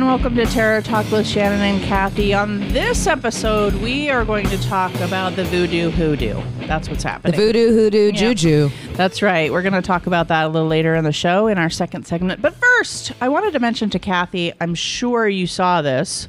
everyone. Welcome to Terror Talk with Shannon and Kathy. On this episode, we are going to talk about the voodoo hoodoo. That's what's happening. The voodoo, hoodoo, juju. That's right. We're going to talk about that a little later in the show in our second segment. But first, I wanted to mention to Kathy, I'm sure you saw this,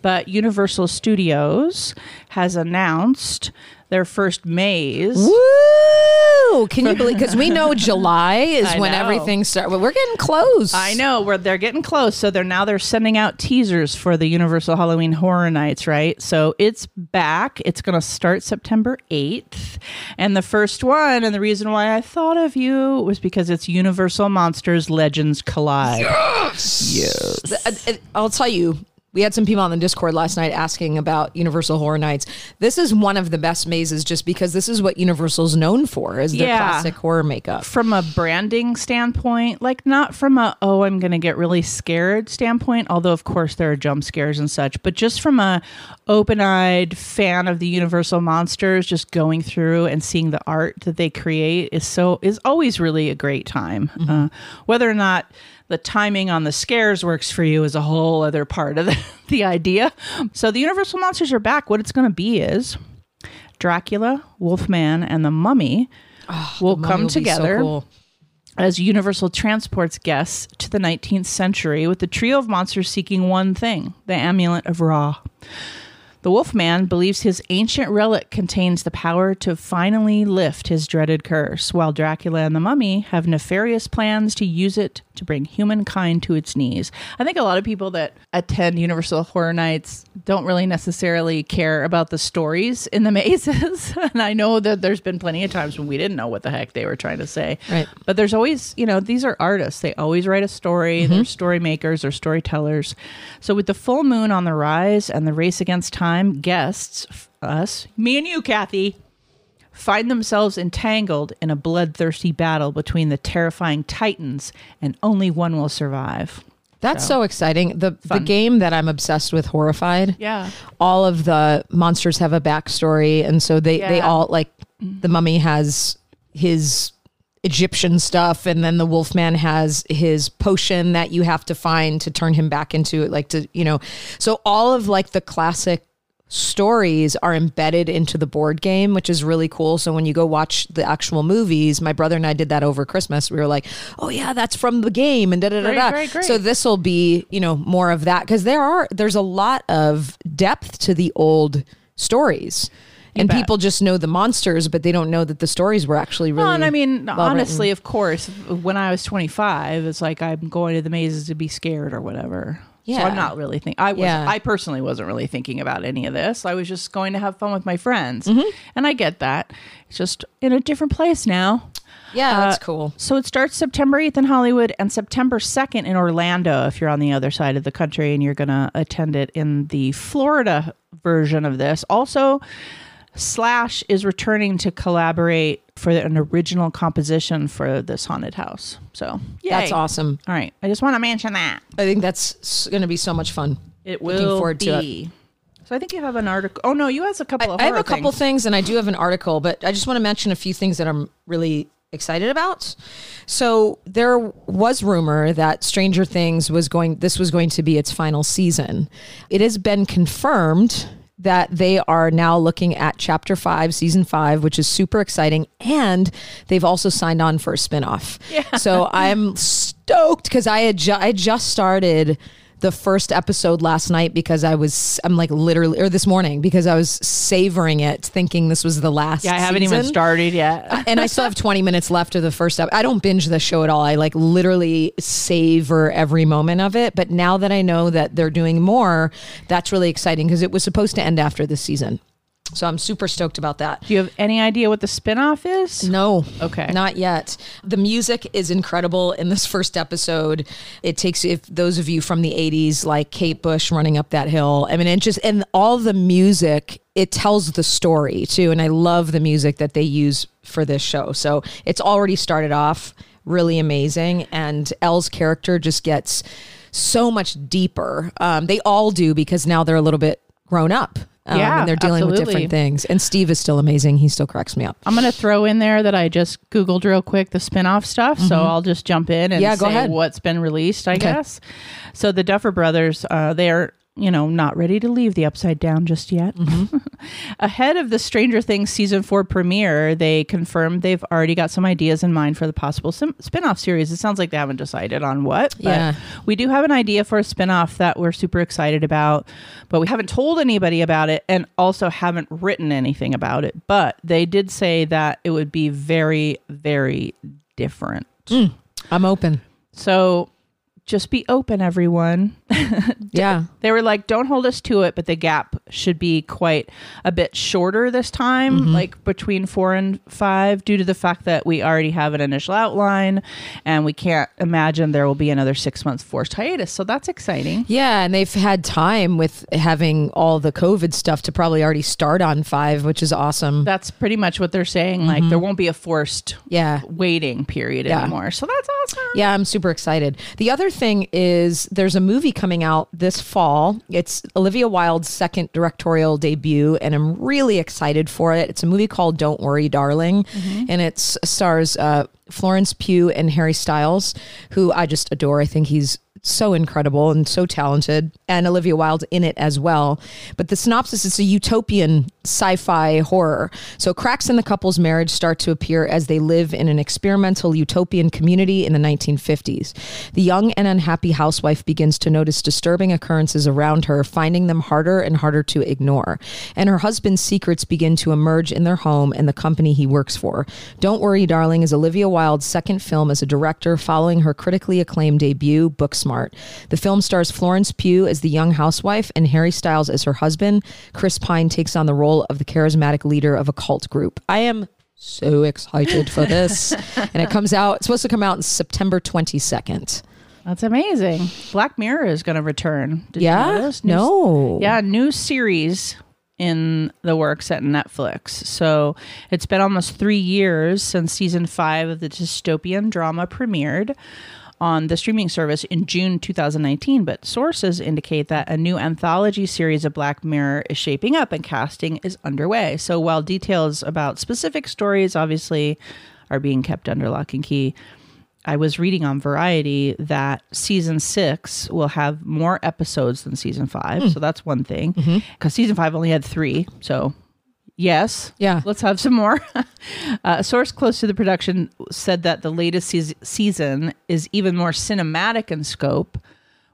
but Universal Studios has announced their first maze. Woo! Can you believe? Because we know July is I when know. everything starts. Well, we're getting close. I know where they're getting close. So they're now they're sending out teasers for the Universal Halloween Horror Nights, right? So it's back. It's going to start September 8th. And the first one and the reason why I thought of you was because it's Universal Monsters Legends Collide. Yes! uh, uh, I'll tell you. We had some people on the Discord last night asking about Universal Horror Nights. This is one of the best mazes just because this is what Universal's known for is their Yeah. classic horror makeup. From a branding standpoint, like not from a oh I'm going to get really scared standpoint, although of course there are jump scares and such, but just from a open-eyed fan of the Universal monsters just going through and seeing the art that they create is so is always really a great time. Uh, whether or not the timing on the scares works for you is a whole other part of the, the idea. So the Universal monsters are back. What it's going to be is Dracula, Wolfman, and the Mummy ah, will Mummy come will so together cool. as Universal transports guests to the 19th century with the trio of monsters seeking one thing the amulet of Ra. The Wolfman believes his ancient relic contains the power to finally lift his dreaded curse, while Dracula and the mummy have nefarious plans to use it to bring humankind to its knees. I think a lot of people that attend Universal Horror Nights don't really necessarily care about the stories in the mazes. and I know that there's been plenty of times when we didn't know what the heck they were trying to say. Right. But there's always, you know, these are artists. They always write a story. Mm-hmm. They're story makers or storytellers. So with the full moon on the rise and the race against time, guests, us, me and you, Kathy, find themselves entangled in a bloodthirsty battle between the terrifying titans, and only one will survive. That's so, exciting. The the game that I'm obsessed with, Horrified. Yeah. all of the monsters have a backstory and so they they all like the mummy has his egyptian stuff and then the wolfman has his potion that you have to find to turn him back into like to you know so all of like the classic stories are embedded into the board game which is really cool. So when you go watch the actual movies my brother and i did that over christmas. We were like oh yeah that's from the game and da da da da. so this will be you know more of that because there are there's a lot of depth to the old stories. And bet. people just know the monsters but they don't know that the stories were actually really Well, and I mean, honestly, of course, when I was 25, it's like I'm going to the mazes to be scared or whatever. So I'm not really thinking. I was. Yeah. I personally wasn't really thinking about any of this. I was just going to have fun with my friends, Mm-hmm. and I get that. It's just in a different place now. yeah that's Uh, cool So it starts September 8th in Hollywood and September 2nd in Orlando if you're on the other side of the country and you're going to attend it in the Florida version of this. Also, Slash is returning to collaborate for an original composition for this haunted house. So, yay. that's awesome All right. I just want to mention that. i think that's going to be so much fun It Looking will forward to it. be. So I think you have an article. Oh no, you have a couple of I have a couple things. things. and I do have an article, but I just want to mention a few things that I'm really excited about. So there was rumor that Stranger Things was going this was going to be its final season. It has been confirmed that they are now looking at chapter 5 season 5 which is super exciting and they've also signed on for a spin-off Yeah. so i'm stoked because i had ju- i just started the first episode last night because I was I'm like literally or this morning because I was savoring it thinking this was the last Yeah, I haven't even started yet. and I still have 20 minutes left of the first episode. I don't binge the show at all. I like literally savor every moment of it. But now that I know that they're doing more, that's really exciting because it was supposed to end after this season. So I'm super stoked about that. Do you have any idea what the spinoff is? No. Okay. Not yet. The music is incredible in this first episode. It takes if those of you from the 80s like Kate Bush running up that hill. I mean it just and all the music it tells the story too and I love the music that they use for this show. So it's already started off really amazing and El's character just gets so much deeper. Um, they all do because now they're a little bit grown up Um, Yeah, and they're dealing with different things. And Steve is still amazing. He still cracks me up. I'm going to throw in there that I just Googled real quick the spin-off stuff. So I'll just jump in and Mm-hmm. Yeah, go ahead. what's been released, I guess. So the Duffer Brothers, uh, they're, you know, not ready to leave the upside down just yet. Mm-hmm. Ahead of the Stranger Things season four premiere, they confirmed they've already got some ideas in mind for the possible sim- spin-off series. It sounds like they haven't decided on what. But Yeah. we do have an idea for a spin-off that we're super excited about, but we haven't told anybody about it and also haven't written anything about it. But they did say that it would be very, very different. I'm open. So just be open, everyone. Yeah. They were like, don't hold us to it, but the gap should be quite a bit shorter this time, mm-hmm. like between four and five, due to the fact that we already have an initial outline and we can't imagine there will be another six months forced hiatus. So that's exciting. Yeah, and they've had time with having all the COVID stuff to probably already start on five, which is awesome. That's pretty much what they're saying. Like, mm-hmm. there won't be a forced Yeah. waiting period Yeah. anymore. So that's awesome. Yeah, I'm super excited. The other thing is there's a movie coming out this fall. It's Olivia Wilde's second directorial debut, and I'm really excited for it. It's a movie called Don't Worry, Darling, and it stars uh, Florence Pugh and Harry Styles, who I just adore. I think he's so incredible and so talented, and Olivia Wilde in it as well. But the synopsis is a utopian sci fi horror. So cracks in the couple's marriage start to appear as they live in an experimental utopian community in the 1950s. The young and unhappy housewife begins to notice disturbing occurrences around her, finding them harder and harder to ignore. And her husband's secrets begin to emerge in their home and the company he works for. Don't Worry, Darling is Olivia Wilde's second film as a director following her critically acclaimed debut, Booksmart. The film stars Florence Pugh as the young housewife and Harry Styles as her husband. Chris Pine takes on the role of the charismatic leader of a cult group. I am so excited for this. and it comes out, it's supposed to come out in September 22nd. That's amazing. Black Mirror is going to return. Did you know Yeah? No. Yeah, new series in the works at Netflix. So it's been almost three years since season five of the dystopian drama premiered on the streaming service in June 2019. But sources indicate that a new anthology series of Black Mirror is shaping up and casting is underway. So while details about specific stories obviously are being kept under lock and key, I was reading on Variety that season six will have more episodes than season five. Hmm. So that's one thing. Mm-hmm. Because season five only had three. So, yes. Yeah. Let's have some more. uh, a source close to the production said that the latest seas- season is even more cinematic in scope.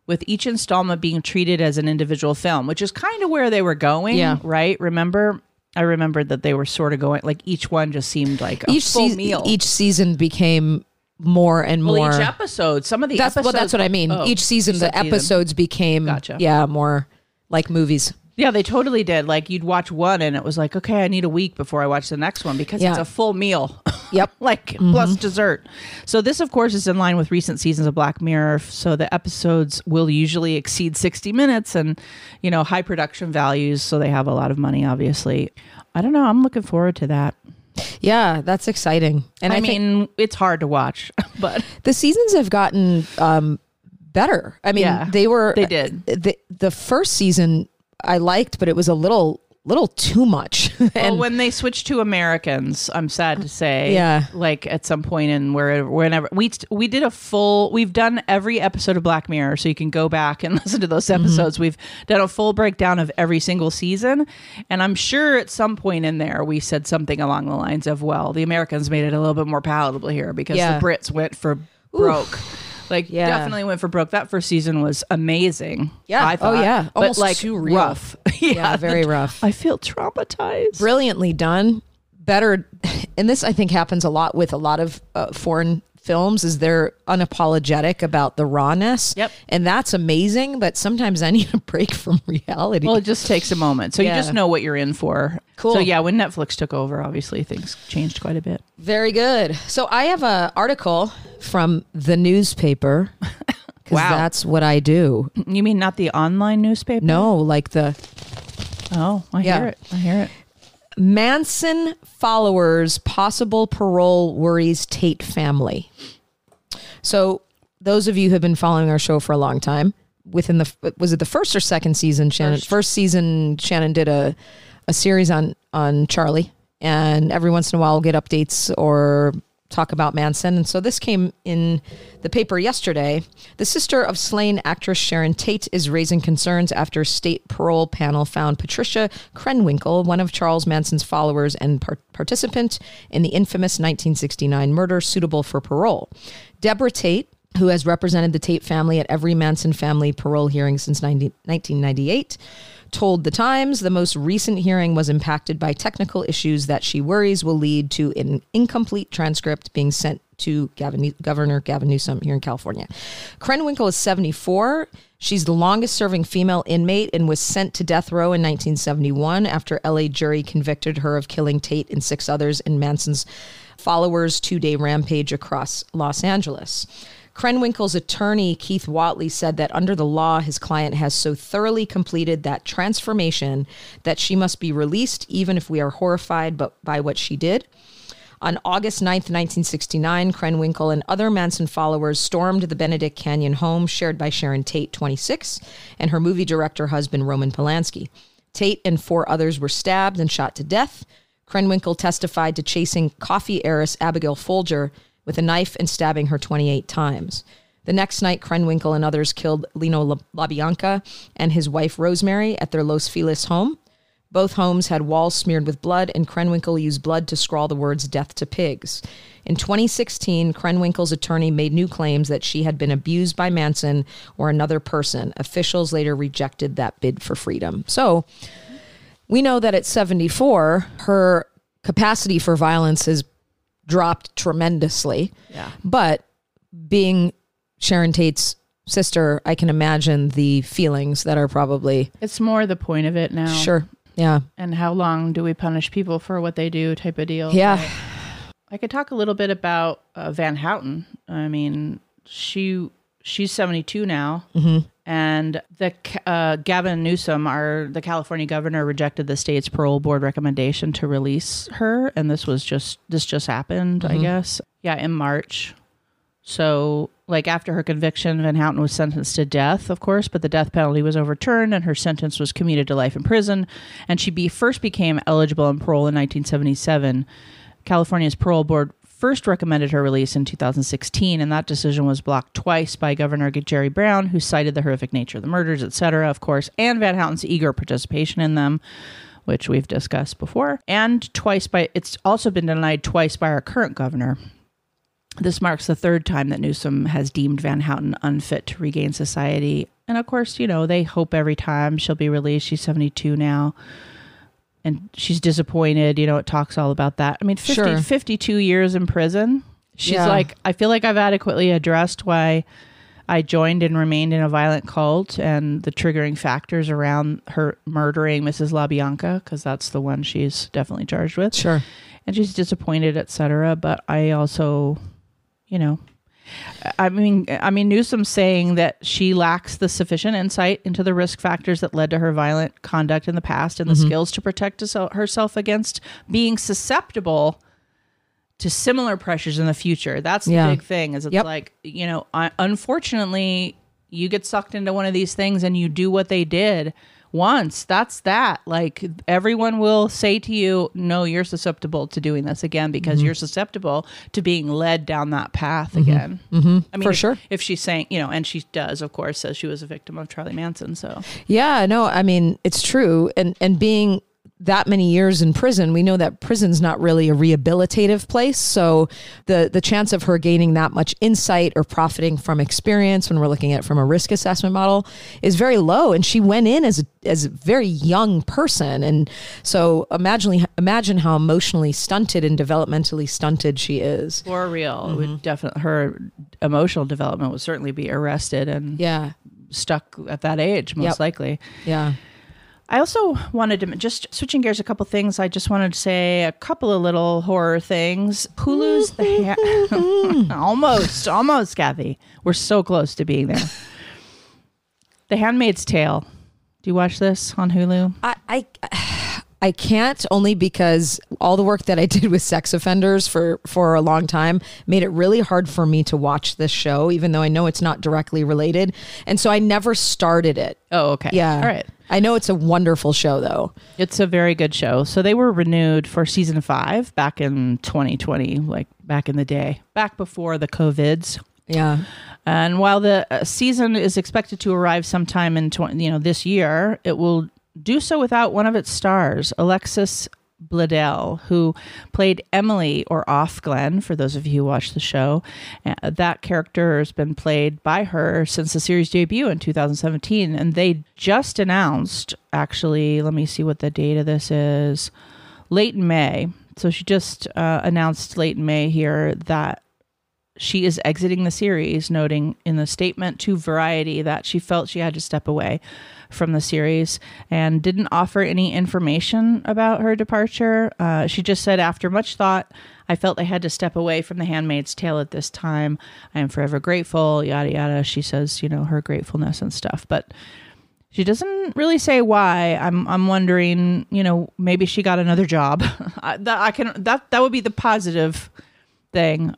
With each installment being treated as an individual film, which is kind of where they were going, Yeah. right? Remember, I remembered that they were sort of going like each one just seemed like a Each, full season, meal. each season became more and Well, more. each episode. Some of the that's episodes. well, that's what I mean. Oh, each season, you the said season. episodes became Gotcha. yeah more like movies. Yeah, they totally did. Like you'd watch one, and it was like, okay, I need a week before I watch the next one because Yeah. it's a full meal. Yep. like plus dessert. So this, of course, is in line with recent seasons of Black Mirror. So the episodes will usually exceed sixty minutes, and you know, high production values. So they have a lot of money, obviously. I don't know. I'm looking forward to that. Yeah, that's exciting. And I, I, mean, it's hard to watch, but the seasons have gotten um, better. I mean, Yeah, they were they did. the the first season I liked, but it was a little little too much. well, and when they switched to Americans, I'm sad to say, Yeah. like at some point in where whenever we we did a full, we've done every episode of Black Mirror, so you can go back and listen to those Mm-hmm. episodes. We've done a full breakdown of every single season, and I'm sure at some point in there we said something along the lines of, "Well, the Americans made it a little bit more palatable here because Yeah. the Brits went for broke." Like Yeah. definitely went for broke. That first season was amazing. Yeah. I Oh, yeah. but Almost like too real. rough. yeah, yeah, very the- rough. I feel traumatized. brilliantly done. Better, and this I think happens a lot with a lot of uh, foreign films is they're unapologetic about the rawness. Yep. and that's amazing. But sometimes I need a break from reality. Well, it just takes a moment. So Yeah. you just know what you're in for. Cool. So yeah, when Netflix took over, obviously things changed quite a bit. Very good. So I have an article from the newspaper because Wow. that's what I do. You mean not the online newspaper? No, like the Oh, I Yeah. hear it. I hear it. Manson followers possible parole worries Tate family. So those of you who have been following our show for a long time within the was it the first or second season? Shannon First. first season. Shannon did a a series on on Charlie, and every once in a while we'll get updates or talk about Manson. And so this came in the paper yesterday. The sister of slain actress Sharon Tate is raising concerns after state parole panel found Patricia Krenwinkel, one of Charles Manson's followers and par- participant in the infamous 1969 murder, suitable for parole. Deborah Tate, who has represented the Tate family at every Manson family parole hearing since 90, 1998, told The Times the most recent hearing was impacted by technical issues that she worries will lead to an incomplete transcript being sent to Gavin, Governor Gavin Newsom here in California. Krenwinkel is 74. She's the longest serving female inmate and was sent to death row in 1971 after LA jury convicted her of killing Tate and six others in Manson's followers' two day rampage across Los Angeles. Krenwinkel's attorney, Keith Wattley, said that under the law, his client has so thoroughly completed that transformation that she must be released, even if we are horrified by what she did. On August 9th, 1969, Krenwinkel and other Manson followers stormed the Benedict Canyon home shared by Sharon Tate, 26, and her movie director husband, Roman Polanski. Tate and four others were stabbed and shot to death. Krenwinkel testified to chasing coffee heiress Abigail Folger with a knife and stabbing her 28 times. The next night, Krenwinkel and others killed Lino LaBianca and his wife Rosemary at their Los Feliz home. Both homes had walls smeared with blood, and Krenwinkel used blood to scrawl the words death to pigs. In 2016, Krenwinkel's attorney made new claims that she had been abused by Manson or another person. Officials later rejected that bid for freedom. So we know that at 74, her capacity for violence has dropped tremendously. Yeah. But being Sharon Tate's sister, I can imagine the feelings that are probably It's more the point of it now. sure. Yeah. And how long do we punish people for what they do type of deal. Yeah. right? I could talk a little bit about uh, Van Houten. I mean, she she's 72 now. Mm-hmm. And the uh, Gavin Newsom, our the California governor, rejected the state's parole board recommendation to release her, and this was just this just happened, Mm-hmm. I guess. Yeah, in March. So, like after her conviction, Van Houten was sentenced to death, of course, but the death penalty was overturned, and her sentence was commuted to life in prison. And she be first became eligible on parole in 1977. California's parole board first recommended her release in 2016, and that decision was blocked twice by Governor Jerry Brown, who cited the horrific nature of the murders, etc., of course, and Van Houten's eager participation in them, which we've discussed before, and twice by it's also been denied twice by our current governor. This marks the third time that Newsom has deemed Van Houten unfit to regain society. And of course, you know, they hope every time she'll be released. She's 72 now and she's disappointed. You know, it talks all about that. I mean, 50, Sure. 52 years in prison. She's Yeah. like, I feel like I've adequately addressed why I joined and remained in a violent cult and the triggering factors around her murdering Mrs. LaBianca, because that's the one she's definitely charged with. Sure. And she's disappointed, etc. But I also, you know, I mean, I mean, Newsom saying that she lacks the sufficient insight into the risk factors that led to her violent conduct in the past and the mm-hmm. skills to protect herself against being susceptible to similar pressures in the future. That's the Yeah. big thing. Is it's Yep. like you know, I, unfortunately, you get sucked into one of these things and you do what they did once. That's that. Like everyone will say to you, "No, you're susceptible to doing this again because Mm-hmm. you're susceptible to being led down that path again." Mm-hmm. I mean, For if, sure. If she's saying, you know, and she does, of course, says she was a victim of Charlie Manson. So Yeah, no, I mean it's true, and and being that many years in prison, we know that prison's not really a rehabilitative place. So the the chance of her gaining that much insight or profiting from experience, when we're looking at it from a risk assessment model, is very low. And she went in as a, as a very young person, and so imagine imagine how emotionally stunted and developmentally stunted she is. for real, Mm-hmm. would definitely her emotional development would certainly be arrested and Yeah, stuck at that age, most Yep. likely. yeah, I also wanted to just switching gears a couple things. I just wanted to say a couple of little horror things. Hulu's the ha- mm-hmm. almost, almost, Kathy. We're so close to being there. the Handmaid's Tale. Do you watch this on Hulu? I I, I can't only because all the work that I did with sex offenders for for a long time made it really hard for me to watch this show, even though I know it's not directly related, and so I never started it. Oh, okay. Yeah, All right. I know it's a wonderful show though. It's a very good show. So they were renewed for season five back in 2020, like back in the day, back before the COVIDs. Yeah. And while the uh, season is expected to arrive sometime in 20, you know this year, it will do so without one of its stars, Alexis Bledel, who played Emily or Ofglen, for those of you who watch the show. Uh, that character has been played by her since the series debut in 2017. And they just announced, actually, let me see what the date of this is, late in May. So she just uh, announced late in May here that she is exiting the series, noting in the statement to Variety that she felt she had to step away from the series and didn't offer any information about her departure. Uh, she just said, after much thought, I felt I had to step away from The Handmaid's Tale at this time. I am forever grateful, yada, yada. She says, you know, her gratefulness and stuff. But she doesn't really say why. I'm I'm wondering, you know, maybe she got another job. I, that I can that that would be the positive thing.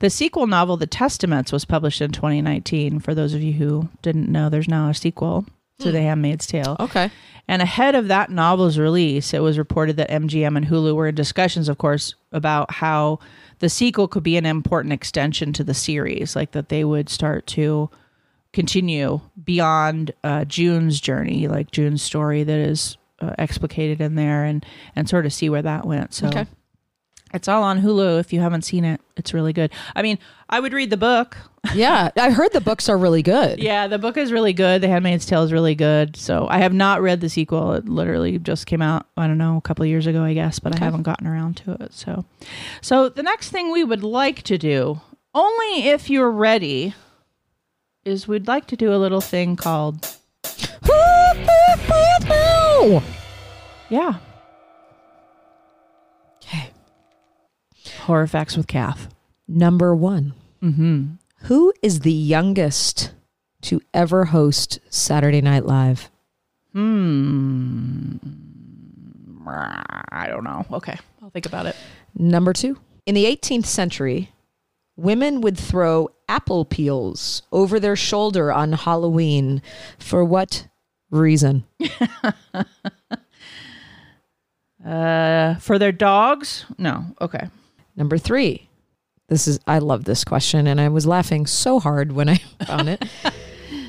The sequel novel, The Testaments, was published in 2019. For those of you who didn't know, there's now a sequel to The Handmaid's Tale. Okay. And ahead of that novel's release, it was reported that MGM and Hulu were in discussions, of course, about how the sequel could be an important extension to the series, like that they would start to continue beyond uh, June's journey, like June's story that is uh, explicated in there, and and sort of see where that went. So. Okay. It's all on Hulu if you haven't seen it. It's really good. I mean, I would read the book. Yeah, I heard the books are really good. Yeah, the book is really good. The Handmaid's Tale is really good. So I have not read the sequel. It literally just came out, I don't know, a couple of years ago, I guess, but I haven't gotten around to it. So so the next thing we would like to do, only if you're ready, is we'd like to do a little thing called Yeah. Horror Facts with Kath. Number one. Mm-hmm. Who is the youngest to ever host Saturday Night Live? Hmm. I don't know. Okay. I'll think about it. Number two. In the 18th century, women would throw apple peels over their shoulder on Halloween. For what reason? Uh, for their dogs? No. Okay. Number three. This is, I love this question, and I was laughing so hard when I found it.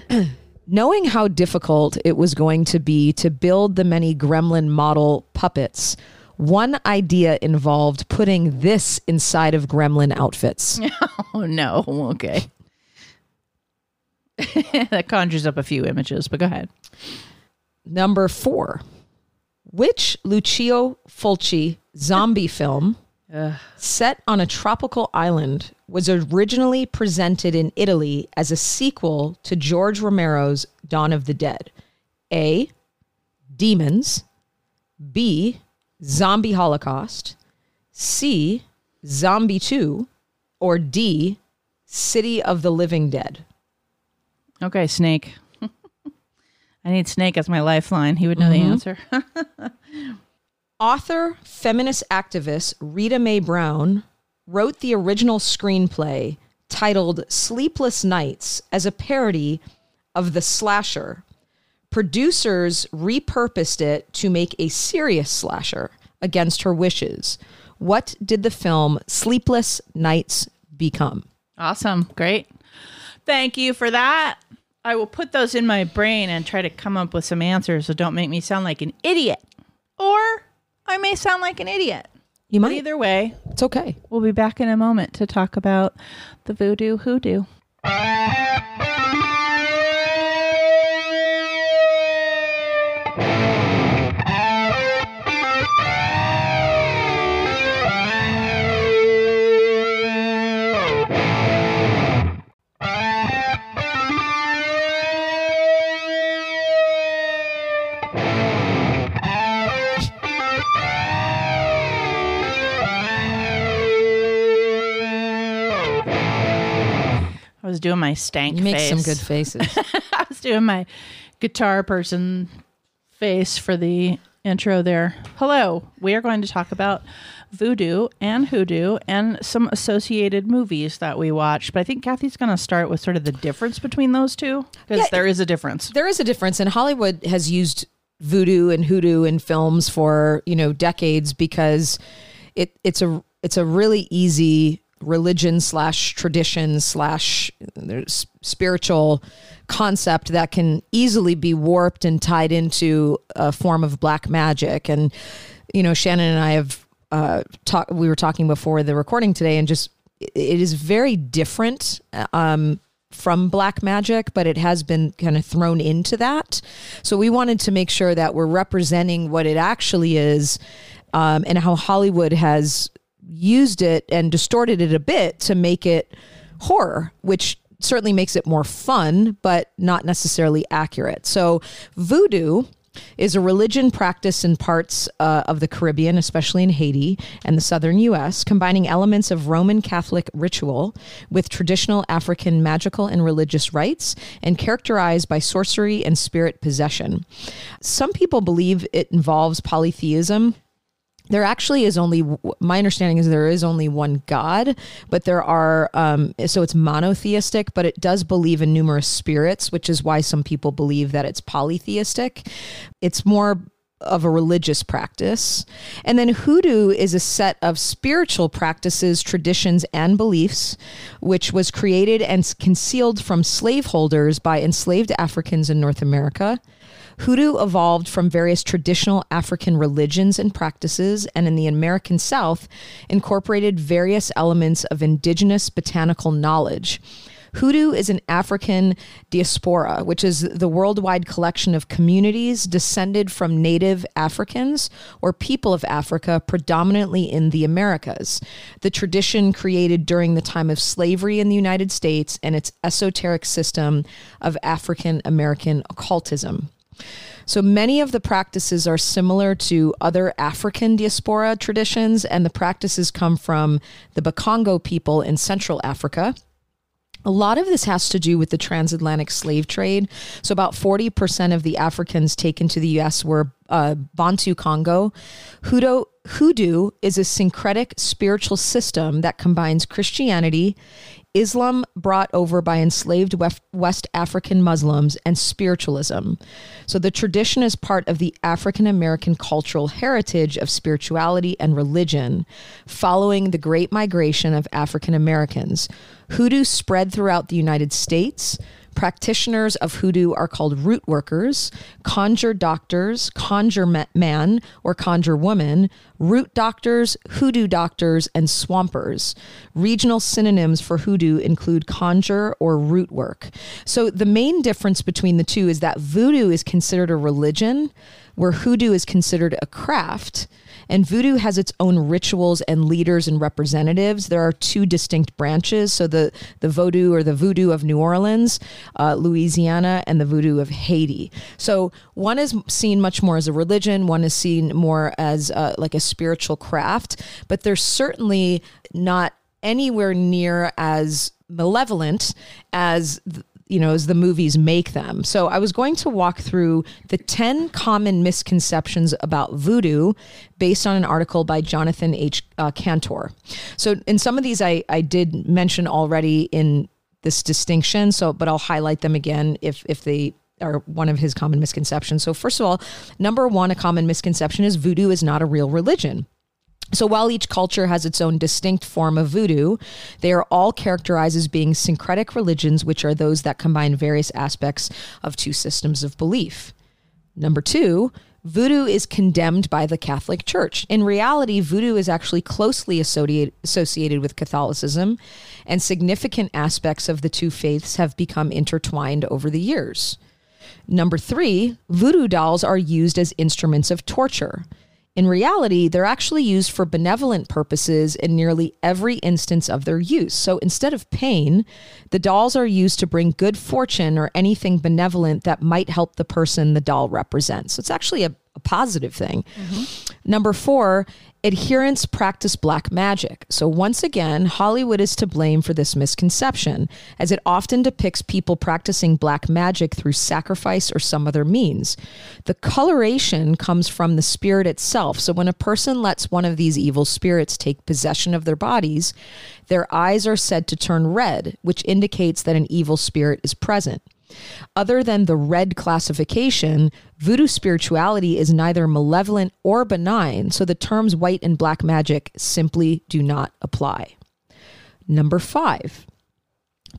Knowing how difficult it was going to be to build the many gremlin model puppets, one idea involved putting this inside of gremlin outfits. Oh no. Okay. that conjures up a few images, but go ahead. Number four. Which Lucio Fulci zombie film set on a tropical island was originally presented in Italy as a sequel to George Romero's Dawn of the Dead? A. Demons. B. Zombie Holocaust. C. Zombie 2. Or D. City of the Living Dead. Okay, Snake. I need Snake as my lifeline. He would know the mm-hmm. answer. Author, feminist activist Rita Mae Brown wrote the original screenplay titled Sleepless Nights as a parody of the slasher. Producers repurposed it to make a serious slasher against her wishes. What did the film Sleepless Nights become? awesome. Great. Thank you for that. I will put those in my brain and try to come up with some answers so don't make me sound like an idiot. Or I may sound like an idiot. You But might. either way, It's okay. we'll be back in a moment to talk about the voodoo hoodoo. Was doing my stank You make face. some good faces. I was doing my guitar person face for the intro there. Hello. We are going to talk about voodoo and hoodoo and some associated movies that we watched. But I think Kathy's going to start with sort of the difference between those two because Yeah. there is a difference. There is a difference, and Hollywood has used voodoo and hoodoo in films for you know decades because it it's a it's a really easy religion slash tradition slash spiritual concept that can easily be warped and tied into a form of black magic and you know shannon and i have uh talk we were talking before the recording today and just it is very different um from black magic, but it has been kind of thrown into that. So we wanted to make sure that we're representing what it actually is um, and how Hollywood has used it and distorted it a bit to make it horror, which certainly makes it more fun, but not necessarily accurate. So voodoo is a religion practiced in parts uh, of the Caribbean, especially in Haiti and the southern U.S., combining elements of Roman Catholic ritual with traditional African magical and religious rites, and characterized by sorcery and spirit possession. Some people believe it involves polytheism there actually is only my understanding is there is only one god but there are um, so it's monotheistic but it does believe in numerous spirits which is why some people believe that it's polytheistic it's more of a religious practice. And then hoodoo is a set of spiritual practices, traditions, and beliefs, which was created and concealed from slaveholders by enslaved Africans in North America. Hoodoo evolved from various traditional African religions and practices, and in the American South, incorporated various elements of indigenous botanical knowledge. Hoodoo is an African diaspora, which is the worldwide collection of communities descended from native Africans or people of Africa, predominantly in the Americas. The tradition created during the time of slavery in the United States and its esoteric system of African American occultism. So many of the practices are similar to other African diaspora traditions, and the practices come from the Bakongo people in Central Africa. A lot of this has to do with the transatlantic slave trade. So, about 40% of the Africans taken to the US were uh, Bantu Congo. Hoodoo, hoodoo is a syncretic spiritual system that combines Christianity, Islam brought over by enslaved West, African Muslims, and spiritualism. So, the tradition is part of the African American cultural heritage of spirituality and religion following the Great Migration of African Americans. Hoodoo spread throughout the United States. Practitioners of hoodoo are called root workers, conjure doctors, conjure ma- man or conjure woman, root doctors, hoodoo doctors, and swampers. Regional synonyms for hoodoo include conjure or root work. So the main difference between the two is that voodoo is considered a religion, where hoodoo is considered a craft. And voodoo has its own rituals and leaders and representatives. There are two distinct branches. So the, the voodoo or the voodoo of New Orleans, uh, Louisiana, and the voodoo of Haiti. So one is seen much more as a religion, one is seen more as uh, like a spiritual craft, but they're certainly not anywhere near as malevolent as you know, as the movies make them. So I was going to walk through the 10 common misconceptions about voodoo based on an article by Jonathan H. Uh, Kantor. So in some of these, I, I did mention already in this distinction. So, but I'll highlight them again if, if they are one of his common misconceptions. So first of all, number one, a common misconception is voodoo is not a real religion. So while each culture has its own distinct form of voodoo, they are all characterized as being syncretic religions, which are those that combine various aspects of two systems of belief. Number two, voodoo is condemned by the Catholic Church. In reality, voodoo is actually closely associated, with Catholicism, and significant aspects of the two faiths have become intertwined over the years. Number three, voodoo dolls are used as instruments of torture. In reality, they're actually used for benevolent purposes in nearly every instance of their use. So instead of pain, the dolls are used to bring good fortune or anything benevolent that might help the person the doll represents. So it's actually a, a positive thing. Mm-hmm. Number four, adherents practice black magic. So, once again, Hollywood is to blame for this misconception, as it often depicts people practicing black magic through sacrifice or some other means. The coloration comes from the spirit itself. So, when a person lets one of these evil spirits take possession of their bodies, their eyes are said to turn red, which indicates that an evil spirit is present. Other than the red classification, voodoo spirituality is neither malevolent or benign, so the terms white and black magic simply do not apply. Number five,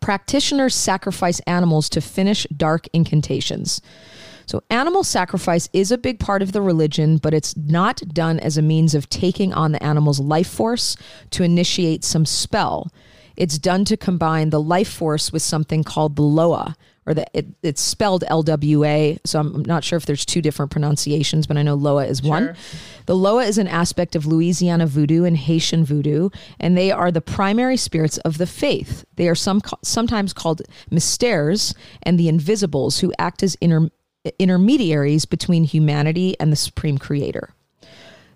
practitioners sacrifice animals to finish dark incantations. So, animal sacrifice is a big part of the religion, but it's not done as a means of taking on the animal's life force to initiate some spell. It's done to combine the life force with something called the loa, or that it, it's spelled LWA. So I'm not sure if there's two different pronunciations, but I know Loa is one. The Loa is an aspect of Louisiana voodoo and Haitian voodoo, and they are the primary spirits of the faith. They are some sometimes called mystères and the invisibles who act as inter, intermediaries between humanity and the supreme creator.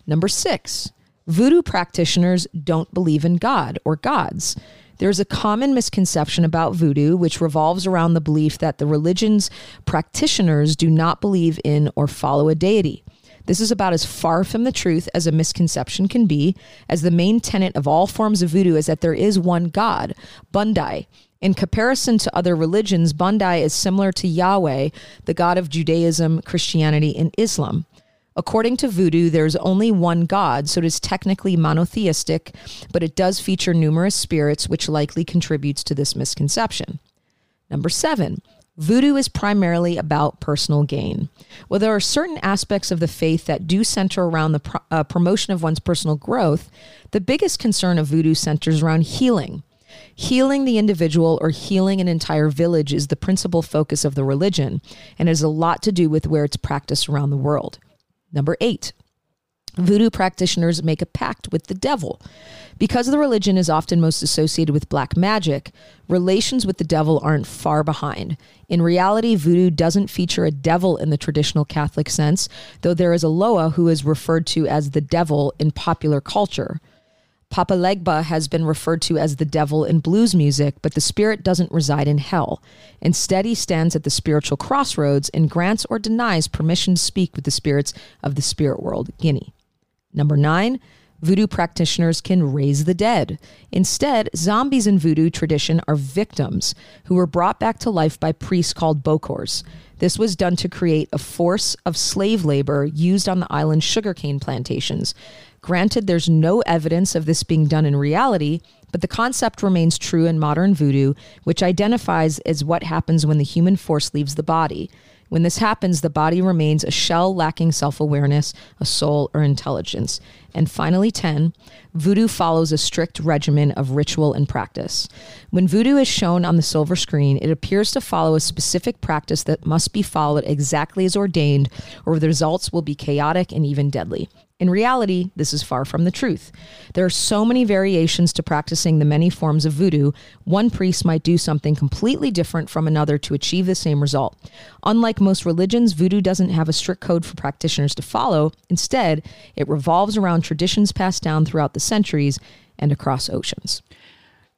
Number six, voodoo practitioners don't believe in God or gods. There's a common misconception about voodoo, which revolves around the belief that the religion's practitioners do not believe in or follow a deity. This is about as far from the truth as a misconception can be, as the main tenet of all forms of voodoo is that there is one God, Bondye. In comparison to other religions, Bondye is similar to Yahweh, the God of Judaism, Christianity, and Islam. According to voodoo, there's only one God, so it is technically monotheistic, but it does feature numerous spirits, which likely contributes to this misconception. Number seven, voodoo is primarily about personal gain. While there are certain aspects of the faith that do center around the pro- uh, promotion of one's personal growth, the biggest concern of voodoo centers around healing. Healing the individual or healing an entire village is the principal focus of the religion and has a lot to do with where it's practiced around the world. Number eight, voodoo practitioners make a pact with the devil. Because the religion is often most associated with black magic, relations with the devil aren't far behind. In reality, voodoo doesn't feature a devil in the traditional Catholic sense, though there is a Loa who is referred to as the devil in popular culture. Papa Legba has been referred to as the devil in blues music, but the spirit doesn't reside in hell. Instead, he stands at the spiritual crossroads and grants or denies permission to speak with the spirits of the spirit world, Guinea. Number nine, voodoo practitioners can raise the dead. Instead, zombies in voodoo tradition are victims who were brought back to life by priests called bokors. This was done to create a force of slave labor used on the island's sugarcane plantations. Granted, there's no evidence of this being done in reality, but the concept remains true in modern voodoo, which identifies as what happens when the human force leaves the body. When this happens, the body remains a shell lacking self awareness, a soul, or intelligence. And finally, 10, voodoo follows a strict regimen of ritual and practice. When voodoo is shown on the silver screen, it appears to follow a specific practice that must be followed exactly as ordained, or the results will be chaotic and even deadly. In reality, this is far from the truth. There are so many variations to practicing the many forms of voodoo, one priest might do something completely different from another to achieve the same result. Unlike most religions, voodoo doesn't have a strict code for practitioners to follow. Instead, it revolves around traditions passed down throughout the centuries and across oceans.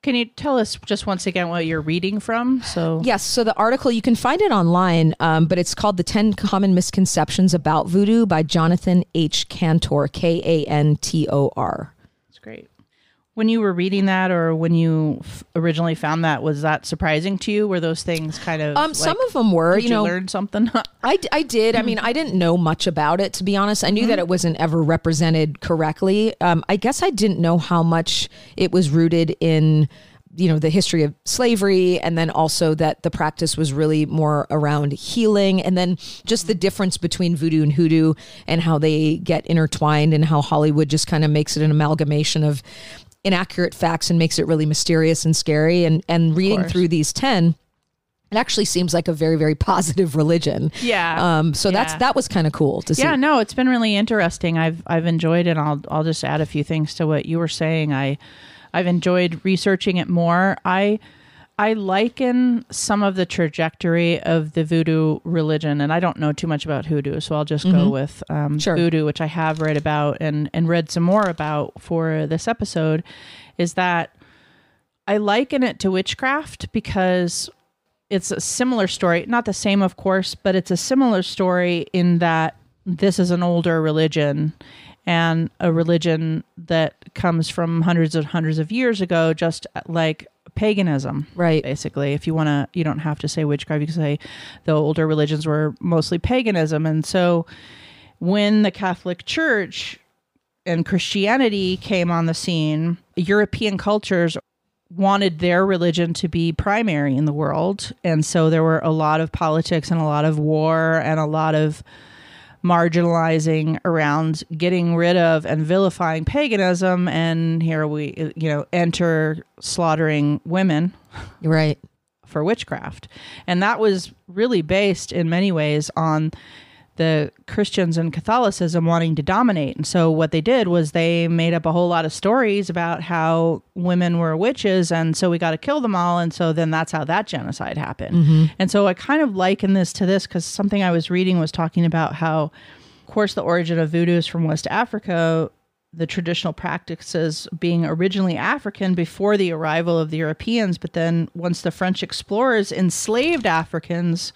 Can you tell us just once again what you're reading from? So yes, so the article you can find it online, um, but it's called "The Ten Common Misconceptions About Voodoo" by Jonathan H. Kantor, K A N T O R. When you were reading that, or when you f- originally found that, was that surprising to you? Were those things kind of um, like, some of them were? Did you, you know, learn something? I, I did. I mean, I didn't know much about it to be honest. I knew mm-hmm. that it wasn't ever represented correctly. Um, I guess I didn't know how much it was rooted in you know the history of slavery and then also that the practice was really more around healing and then just the difference between voodoo and hoodoo and how they get intertwined and how hollywood just kind of makes it an amalgamation of inaccurate facts and makes it really mysterious and scary. And and reading through these 10 it actually seems like a very very positive religion. Yeah. Um so yeah. that's that was kind of cool to see. Yeah no it's been really interesting. I've i've enjoyed it. I'll i'll just add a few things to what you were saying. I I've enjoyed researching it more. I I liken some of the trajectory of the voodoo religion, and I don't know too much about hoodoo, so I'll just go with um, Sure. voodoo, which I have read about and and read some more about for this episode. Is that I liken it to witchcraft because it's a similar story, not the same, of course, but it's a similar story in that this is an older religion and a religion that comes from hundreds of hundreds of years ago, just like paganism Right. basically. If you want to you don't have to say witchcraft you can say the older religions were mostly paganism. And so when the catholic church and christianity came on the scene european cultures wanted their religion to be primary in the world. And so there were a lot of politics and a lot of war and a lot of marginalizing around getting rid of and vilifying paganism and here we you know enter slaughtering women Right. for witchcraft. And that was really based in many ways on the Christians and Catholicism wanting to dominate. And so what they did was they made up a whole lot of stories about how women were witches and so we got to kill them all and so then that's how that genocide happened. Mm-hmm. And so I kind of liken this to this cuz something I was reading was talking about how of course the origin of voodoo is from West Africa the traditional practices being originally African before the arrival of the Europeans, but then once the French explorers enslaved Africans,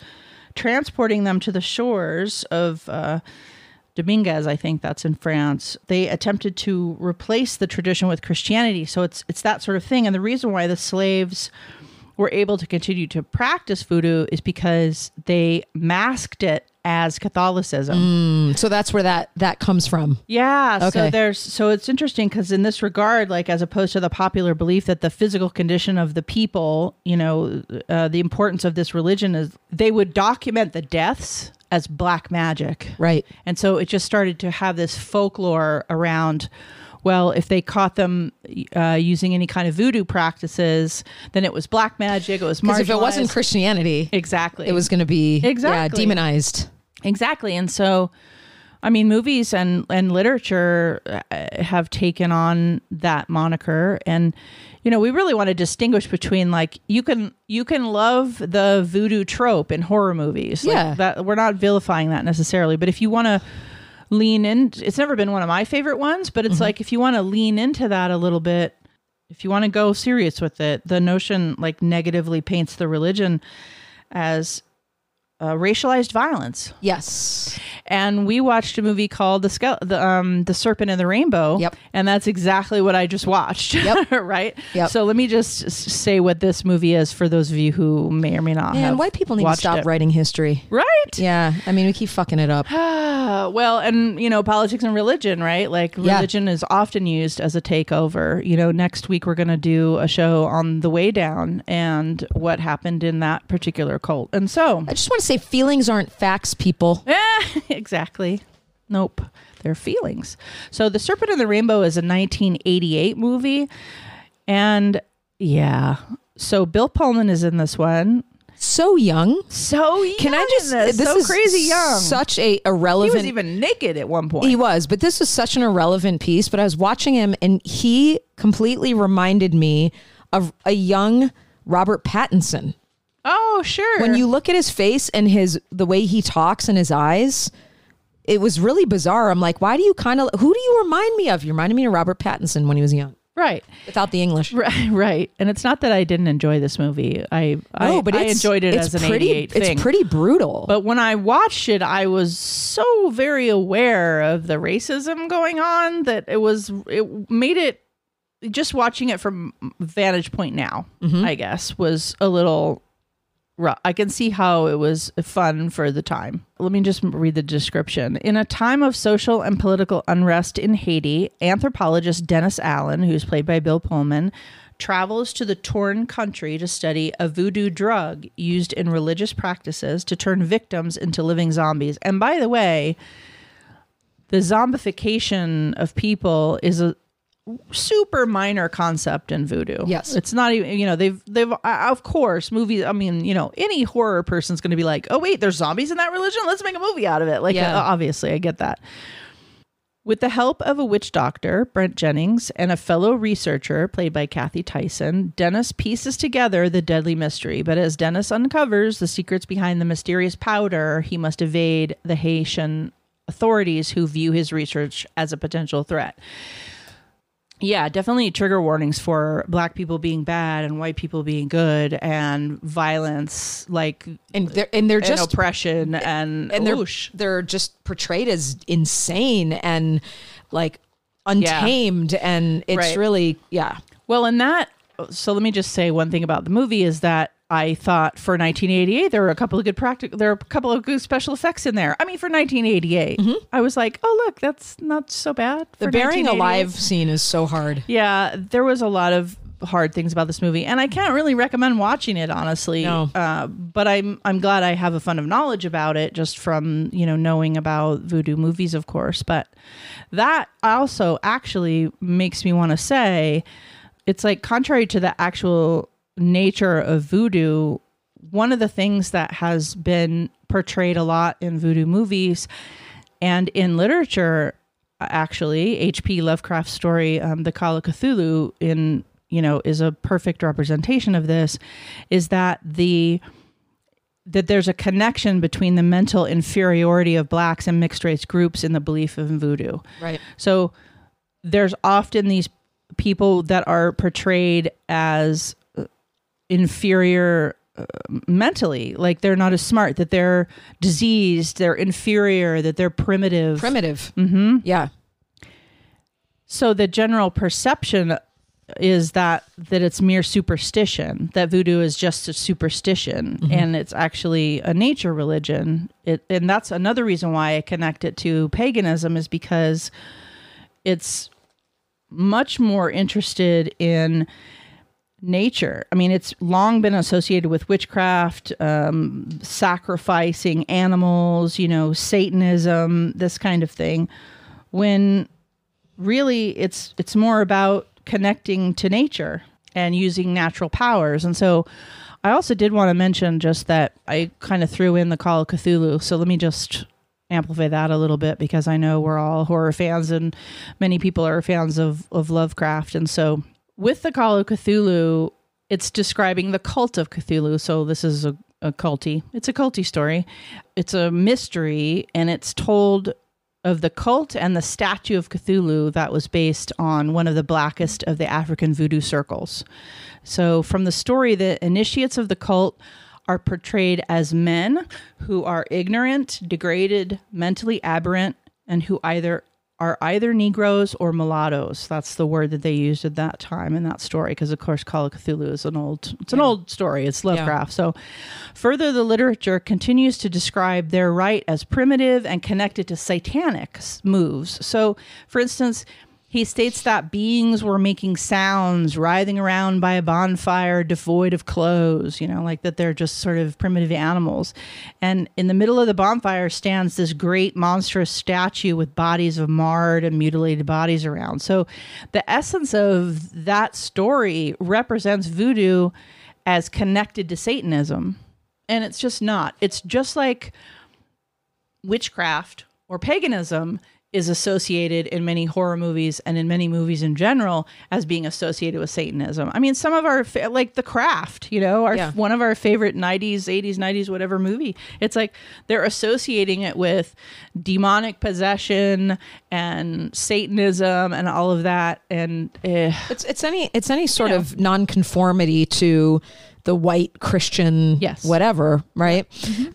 transporting them to the shores of uh, Dominguez, I think that's in France, they attempted to replace the tradition with Christianity. So it's it's that sort of thing. And the reason why the slaves were able to continue to practice voodoo is because they masked it as Catholicism. So that's where that that comes from. Yeah. So Okay. there's so it's interesting because in this regard, like as opposed to the popular belief that the physical condition of the people, you know, uh, the importance of this religion is they would document the deaths as black magic. Right. And so it just started to have this folklore around. Well, if they caught them uh, using any kind of voodoo practices, then it was black magic. It was Because if it wasn't. Christianity, exactly, it was going to be Exactly. yeah, demonized. Exactly. And so I mean movies and and literature uh, have taken on that moniker and you know, we really want to distinguish between like you can you can love the voodoo trope in horror movies. Like, Yeah. that we're not vilifying that necessarily, but if you want to lean in it's never been one of my favorite ones, but it's mm-hmm. like if you want to lean into that a little bit, if you want to go serious with it, the notion like negatively paints the religion as uh, racialized violence Yes. and we watched a movie called the the um the Serpent and the Rainbow. Yep. and that's exactly what I just watched. Yep. right. Yep. So let me just say what this movie is for those of you who may or may not Man, have. white people need to stop it. writing history. Right. Yeah. I mean, we keep fucking it up. Well, and you know, politics and religion, right? Like Yeah. religion is often used as a takeover. You know, next week we're going to do a show on the way down and what happened in that particular cult. And so, I just want to say feelings aren't facts, people. Yeah, exactly. Nope. They're feelings. So The Serpent and the Rainbow is a 1988 movie. And yeah. So Bill Pullman is in this one. So young. So young Can I just? this, This so is crazy young. Such a irrelevant. he was even naked at one point. He was, but this was such an irrelevant piece. But I was watching him, and he completely reminded me of a young Robert Pattinson. Oh, sure. When you look at his face and his the way he talks and his eyes, it was really bizarre. I'm like, why do you kind of who do you remind me of? You reminded me of Robert Pattinson when he was young, right. without the English. Right, right, and it's not that I didn't enjoy this movie. I, I, but I enjoyed it as an pretty, '88 thing. It's pretty brutal. But when I watched it, I was so very aware of the racism going on that it was it made it just watching it from vantage point now, mm-hmm. I guess, was a little I can see how it was fun for the time. Let me just read the description. In a time of social and political unrest in Haiti, anthropologist Dennis Alan, who's played by Bill Pullman, travels to the torn country to study a voodoo drug used in religious practices to turn victims into living zombies. And by the way, the zombification of people is a super minor concept in voodoo. Yes. It's not even, you know, they've, they've, uh, of course, movies, I mean, you know, any horror person's going to be like, oh, wait, there's zombies in that religion? Let's make a movie out of it. Like, Yeah. uh, obviously, I get that. With the help of a witch doctor, Brent Jennings, and a fellow researcher, played by Cathy Tyson, Dennis pieces together the deadly mystery. But as Dennis uncovers the secrets behind the mysterious powder, he must evade the Haitian authorities who view his research as a potential threat. Yeah, definitely trigger warnings for black people being bad and white people being good and violence like and they're and they're and just oppression and, and they're oosh. they're just portrayed as insane and like untamed and it's Right. really yeah Well, in that, so let me just say one thing about the movie is that I thought for 1988 there were a couple of good practical, there were a couple of good special effects in there. I mean, for 1988, I was like, oh look, that's not so bad. the burying alive scene is so hard Yeah, there was a lot of hard things about this movie, and I can't really recommend watching it honestly. No. Uh, but I'm I'm glad I have a fund of knowledge about it just from you know knowing about voodoo movies, of course. But that also actually makes me want to say, it's like contrary to the actual nature of voodoo. One of the things that has been portrayed a lot in voodoo movies and in literature actually hp lovecraft's story um, the call of cthulhu in you know is a perfect representation of this is that the that there's a connection between the mental inferiority of blacks and mixed race groups in the belief of voodoo right so there's often these people that are portrayed as inferior uh, mentally. Like they're not as smart that they're diseased they're inferior that they're primitive. Primitive. Mm-hmm. yeah. So the general perception is that that it's mere superstition that voodoo is just a superstition and it's actually a nature religion. It, and that's another reason why i connect it to paganism is because it's much more interested in nature. I mean, it's long been associated with witchcraft, um, sacrificing animals, you know, Satanism, this kind of thing. When really, it's it's more about connecting to nature and using natural powers. And so, I also did want to mention just that I kind of threw in the Call of Cthulhu. So let me just amplify that a little bit because I know we're all horror fans and many people are fans of, of Lovecraft. And so with the Call of Cthulhu, it's describing the cult of Cthulhu. So this is a, a culty. It's a culty story. It's a mystery and it's told of the cult and the statue of Cthulhu that was based on one of the blackest of the African voodoo circles. So from the story, the initiates of the cult are portrayed as men who are ignorant, degraded, mentally aberrant, and who either are either Negroes or mulattoes. That's the word that they used at that time in that story, because of course Call of Cthulhu is an old it's an old story. It's Lovecraft. So further the literature continues to describe their rite as primitive and connected to satanic moves. So for instance, he states that beings were making sounds, writhing around by a bonfire devoid of clothes, you know, like that they're just sort of primitive animals. And in the middle of the bonfire stands this great monstrous statue with bodies of marred and mutilated bodies around. So the essence of that story represents voodoo as connected to Satanism. And it's just not. It's just like witchcraft or paganism is associated in many horror movies and in many movies in general as being associated with satanism. I mean, some of our fa- like The Craft, you know, our Yeah. one of our favorite 90s, 80s, 90s whatever movie. It's like they're associating it with demonic possession and satanism and all of that and eh, it's it's any it's any sort of nonconformity to the white christian Yes. Mm-hmm. whatever right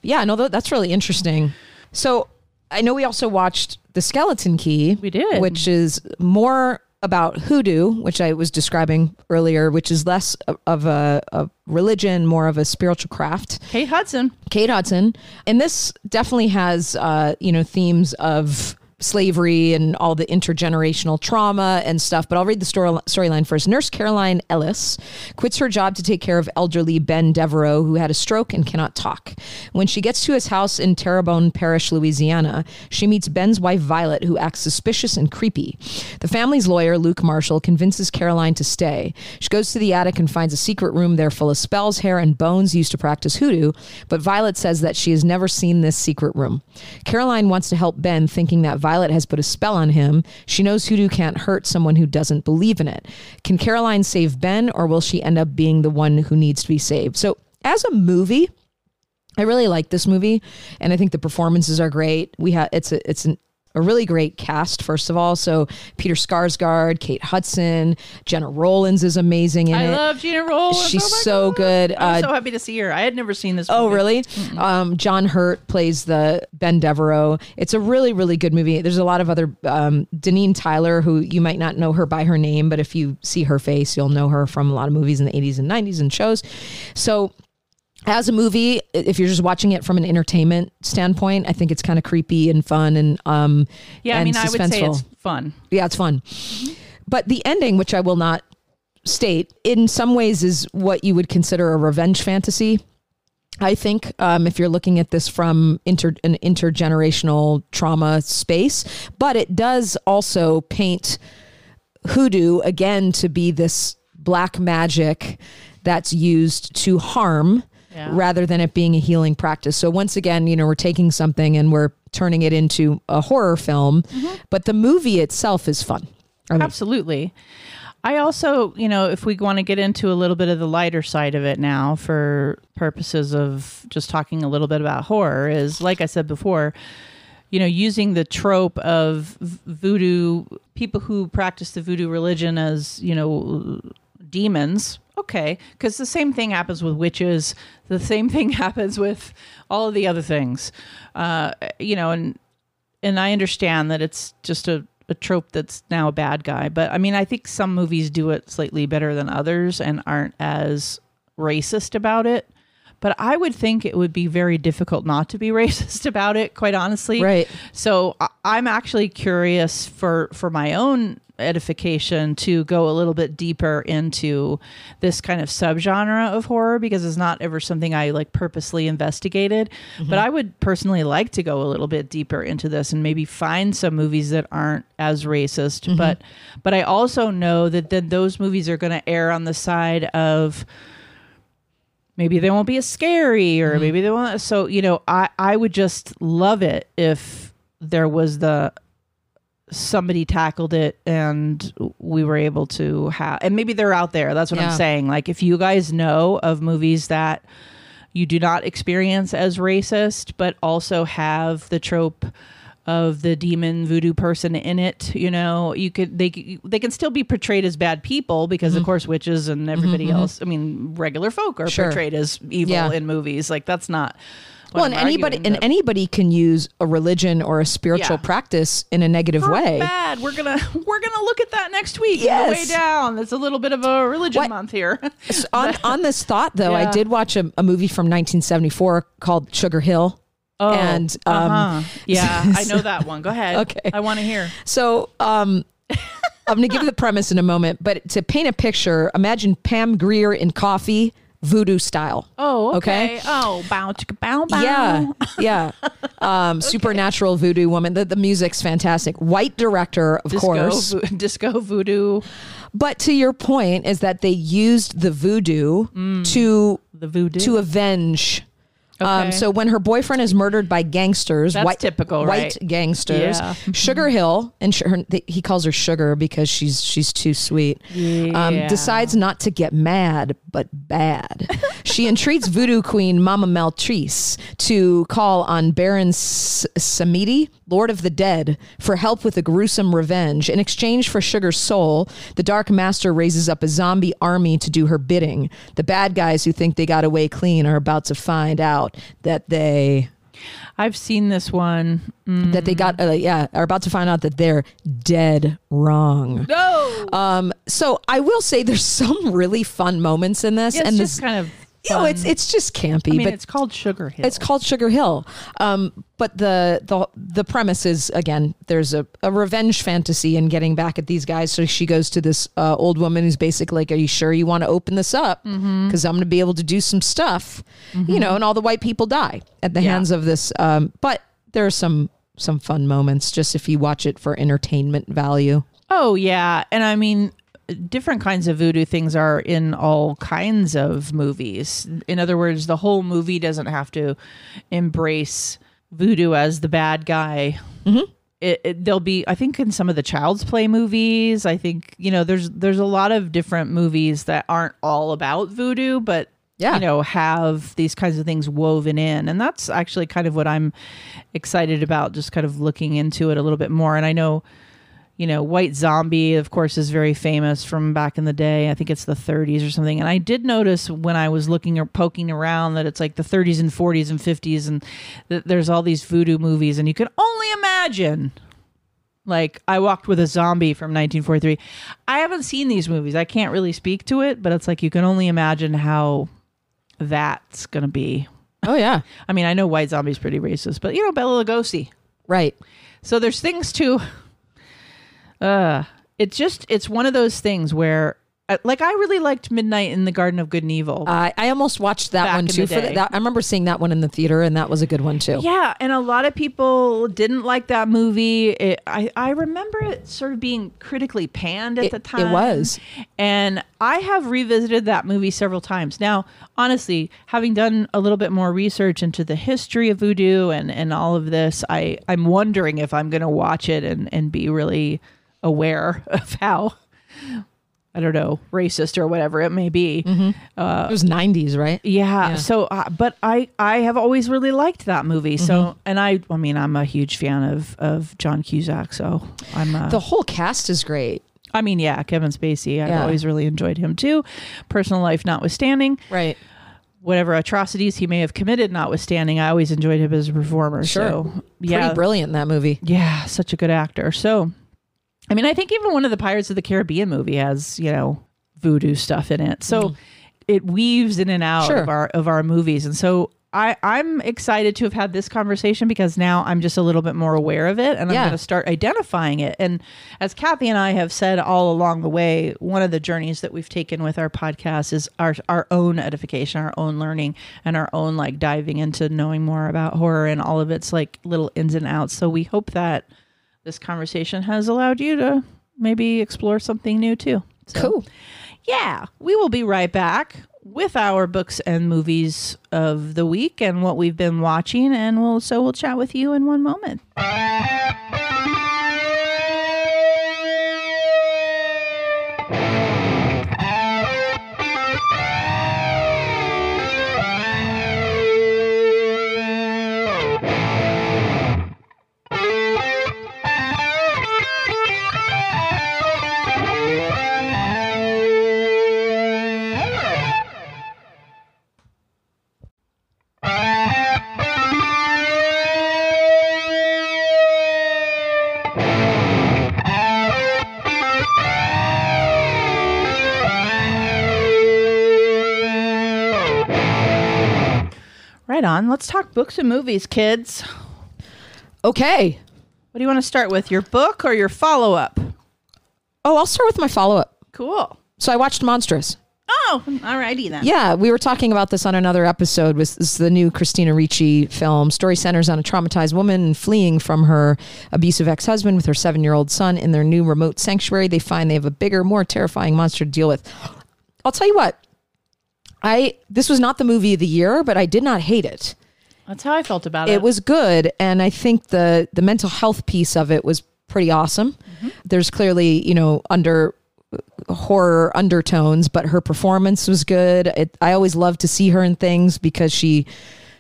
yeah no that's really interesting so i know we also watched the skeleton key We did. which is more about hoodoo which i was describing earlier which is less of- a, a religion more of a spiritual craft Kate Hudson. Kate Hudson. And this definitely has, uh, you know, themes of slavery and all the intergenerational trauma and stuff. But I'll read the story storyline first. Nurse Caroline Ellis quits her job to take care of elderly Ben Devereaux, who had a stroke and cannot talk. When she gets to his house in Terrebonne Parish, Louisiana, she meets Ben's wife Violet, who acts suspicious and creepy. The family's lawyer, Luke Marshall, convinces Caroline to stay. She goes to the attic and finds a secret room there full of spells, hair, and bones used to practice hoodoo. But Violet says that she has never seen this secret room. Caroline wants to help Ben, thinking that Violet has put a spell on him. She knows hoodoo can't hurt someone who doesn't believe in it. Can Caroline save Ben, or will she end up being the one who needs to be saved? So, as a movie, I really like this movie, and I think the performances are great. We have it's a it's an a really great cast, first of all. So Peter Skarsgård, Kate Hudson, Gena Rowlands is amazing in I it. love Gena Rowlands. She's Oh so God. good. I'm Uh, so happy to see her. I had never seen this. Oh, movie. really? Um, John Hurt plays the Ben Devereaux. It's a really, really good movie. There's a lot of other um, Deneen Tyler, who you might not know her by her name, but if you see her face, you'll know her from a lot of movies in the 80s and 90s and shows. So. As a movie, if you're just watching it from an entertainment standpoint, I think it's kind of creepy and fun and um Yeah, I and mean, I would say it's fun. Yeah, it's fun. But the ending, which I will not state, in some ways is what you would consider a revenge fantasy. I think um, if you're looking at this from inter, an intergenerational trauma space, but it does also paint hoodoo again to be this black magic that's used to harm Yeah. rather than it being a healing practice. So once again, you know, we're taking something and we're turning it into a horror film, mm-hmm. but the movie itself is fun. I. Absolutely. I also, you know, if we want to get into a little bit of the lighter side of it now for purposes of just talking a little bit about horror, is like I said before, you know, using the trope of voodoo, people who practice the voodoo religion as, you know, demons. Okay. Because the same thing happens with witches, the same thing happens with all of the other things. Uh, you know, and and I understand that it's just a, a trope that's now a bad guy, but I mean, I think some movies do it slightly better than others and aren't as racist about it. But I would think it would be very difficult not to be racist about it, quite honestly. Right. So I- I'm actually curious for for my own edification to go a little bit deeper into this kind of subgenre of horror because it's not ever something I like purposely investigated. Mm-hmm. But I would personally like to go a little bit deeper into this and maybe find some movies that aren't as racist. Mm-hmm. But but I also know that then those movies are going to err on the side of maybe they won't be as scary or mm-hmm. maybe they won't so you know i i would just love it if there was the somebody tackled it and we were able to have and maybe they're out there that's what Yeah. i'm saying like if you guys know of movies that you do not experience as racist but also have the trope of the demon voodoo person in it you know you could they they can still be portrayed as bad people because Mm-hmm. of course witches and everybody else i mean regular folk are Sure. portrayed as evil Yeah. in movies like that's not Well, I'm and anybody and anybody can use a religion or a spiritual Yeah. practice in a negative way. bad. We're gonna we're gonna look at that next week. Yes. way down. It's a little bit of a religion What- month here. So on on this thought though, I did watch a, a movie from 1974 called Sugar Hill. Oh, and um, uh-huh. yeah, I know that one. Go ahead. Okay. I want to hear. So um, I'm going to give you the premise in a moment, but to paint a picture, imagine Pam Grier in Coffy, voodoo style. Oh, Okay. okay. Oh, bow chicka bow bow. Yeah, yeah. Um, Supernatural voodoo woman. The, the music's fantastic. White director, of Disco, course. vo- disco voodoo, But to your point is that they used the voodoo to the voodoo. to avenge. Um, so when her boyfriend is murdered by gangsters, That's white typical, white right? gangsters, Yeah. Sugar Hill, and sh- her, th- he calls her Sugar because she's she's too sweet. Um, Yeah. decides not to get mad, but bad. she entreats voodoo queen Mama Maitresse to call on Baron S- Samedi, Lord of the Dead, for help with a gruesome revenge. In exchange for Sugar's soul, the Dark Master raises up a zombie army to do her bidding. The bad guys who think they got away clean are about to find out that they I've seen this one. Mm. that they got uh, yeah are about to find out that they're dead wrong. No, Um, so I will say there's some really fun moments in this, it's and just this, kind of. You know, it's it's just campy, I mean, but it's called Sugar Hill. it's called Sugar Hill. Um, but the the the premise is again, there's a, a revenge fantasy in getting back at these guys. So she goes to this uh, old woman who's basically like, "Are you sure you want to open this up? Because Mm-hmm. I'm going to be able to do some stuff." You know, and all the white people die at the Yeah. hands of this. Um, but there are some some fun moments just if you watch it for entertainment value. Oh yeah, and I mean, different kinds of voodoo things are in all kinds of movies. In other words, the whole movie doesn't have to embrace voodoo as the bad guy. Mm-hmm. it, it, there'll be I think in some of the Child's Play movies. I think you know there's there's a lot of different movies that aren't all about voodoo, but Yeah. you know have these kinds of things woven in, and that's actually kind of what I'm excited about. Just kind of looking into it a little bit more, and I know. You know, White Zombie, of course, is very famous from back in the day. I think it's the 30s or something. And I did notice when I was looking or poking around that it's like the 30s and 40s and 50s, and that there's all these voodoo movies, and you can only imagine like I walked with a zombie from 1943. I haven't seen these movies. I can't really speak to it, but it's like you can only imagine how that's going to be. Oh yeah. I mean, I know White Zombie's pretty racist, but you know Bela Lugosi. Right. So there's things to uh it's just it's one of those things where uh, like I really liked Midnight in the Garden of Good and Evil. I I almost watched that one too. the For the, that, I remember seeing that one in the theater, and that was a good one too. Yeah, and a lot of people didn't like that movie. It, I I remember it sort of being critically panned at It- the time. it was. and I have revisited that movie several times. Now, honestly, having done a little bit more research into the history of voodoo and and all of this, I I'm wondering if I'm going to watch it and and be really aware of how. I don't know, racist or whatever it may be. it was '90s, right? Yeah. Yeah. So, uh, but I I have always really liked that movie. So, Mm-hmm. and I I mean I'm a huge fan of of John Cusack. So I'm uh, The whole cast is great. I mean yeah Kevin Spacey. I've Yeah. always really enjoyed him too. Personal life notwithstanding, Right. whatever atrocities he may have committed notwithstanding, I always enjoyed him as a performer. Sure. So yeah, Pretty brilliant in that movie. yeah, such a good actor. So, I mean, I think even one of the Pirates of the Caribbean movie has you know voodoo stuff in it. So it weaves in and out Mm. Sure. of our of our movies, and so. I, I'm excited to have had this conversation because now I'm just a little bit more aware of it and I'm going to start identifying it. And as Kathy and I have said all along the way, one of the journeys that we've taken with our podcast is our, our own edification, our own learning, and our own like diving into knowing more about horror and all of its like little ins and outs. So we hope that this conversation has allowed you to maybe explore something new too. So, Cool. Yeah, we will be right back with our books and movies of the week and what we've been watching, and we'll so we'll chat with you in one moment. Right on. Let's talk books and movies, kids. Okay. What do you want to start with? Your book or your follow up? Oh, I'll start with my follow up. Cool. So I watched Monstrous. Oh, alrighty then. Yeah, we were talking about this on another episode. Was this is the new Christina Ricci film? Story centers on a traumatized woman fleeing from her abusive ex-husband with her seven-year-old son. In their new remote sanctuary, they find they have a bigger, more terrifying monster to deal with. I'll tell you what. I this was not the movie of the year, but I did not hate it. That's how I felt about it. It was good, and I think the the mental health piece of it was pretty awesome. There's clearly, you know, under horror undertones, but her performance was good. It, I always love to see her in things because she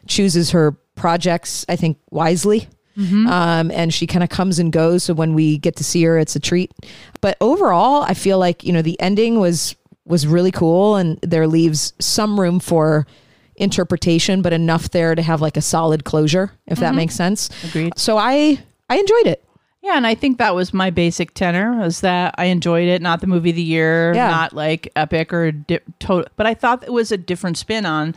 chooses her projects, I think, wisely. Um, and she kind of comes and goes. So when we get to see her, it's a treat. But overall, I feel like you know the ending was was really cool, and there leaves some room for interpretation, but enough there to have like a solid closure, if that mm-hmm. makes sense. Agreed. So I I enjoyed it. Yeah, and I think that was my basic tenor was that I enjoyed it, not the movie of the year, Yeah. not like epic or di- total, but I thought it was a different spin on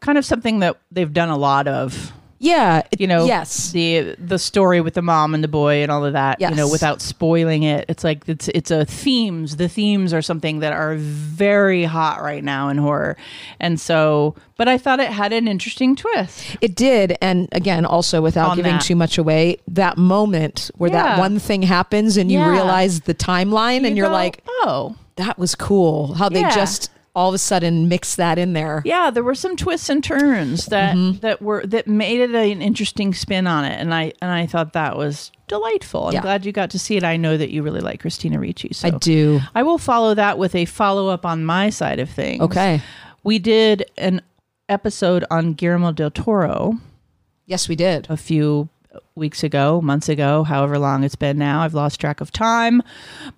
kind of something that they've done a lot of. Yeah, it- You know, Yes. the the story with the mom and the boy and all of that. Yes. You know, without spoiling it, it's like it's it's a themes. The themes are something that are very hot right now in horror, and so. But I thought it had an interesting twist. It did, and again, also without On giving that. too much away, that moment where that one thing happens and you Yeah. realize the timeline, and You you're go, like, oh, "That was cool." How they just all of a sudden mix that in there. Yeah, there were some twists and turns that Mm-hmm. that were that made it an interesting spin on it, and I and I thought that was delightful. I'm Yeah. glad you got to see it. I know that you really like Christina Ricci, so I do. I will follow that with a follow up on my side of things. Okay. we did an episode on Guillermo del Toro Yes, we did. a few weeks ago, months ago, however long it's been now. I've lost track of time.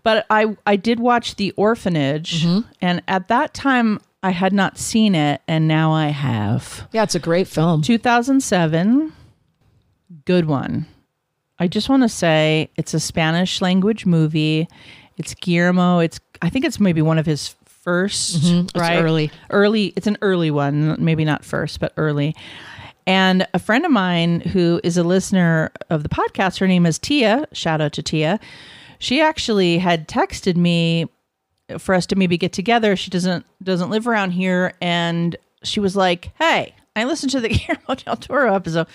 But I I did watch The Orphanage mm-hmm. and at that time I had not seen it and now I have. Yeah, it's a great film. 2007 good one. I just want to say it's a Spanish language movie. It's Guillermo. It's I think it's maybe one of his 1st mm-hmm. It's right? early. early it's an early one maybe not first but early and a friend of mine who is a listener of the podcast her name is tia. Shout out to tia. She actually had texted me for us to maybe get together. She doesn't doesn't live around here. And she was like hey i listened to the guillermo del toro episode.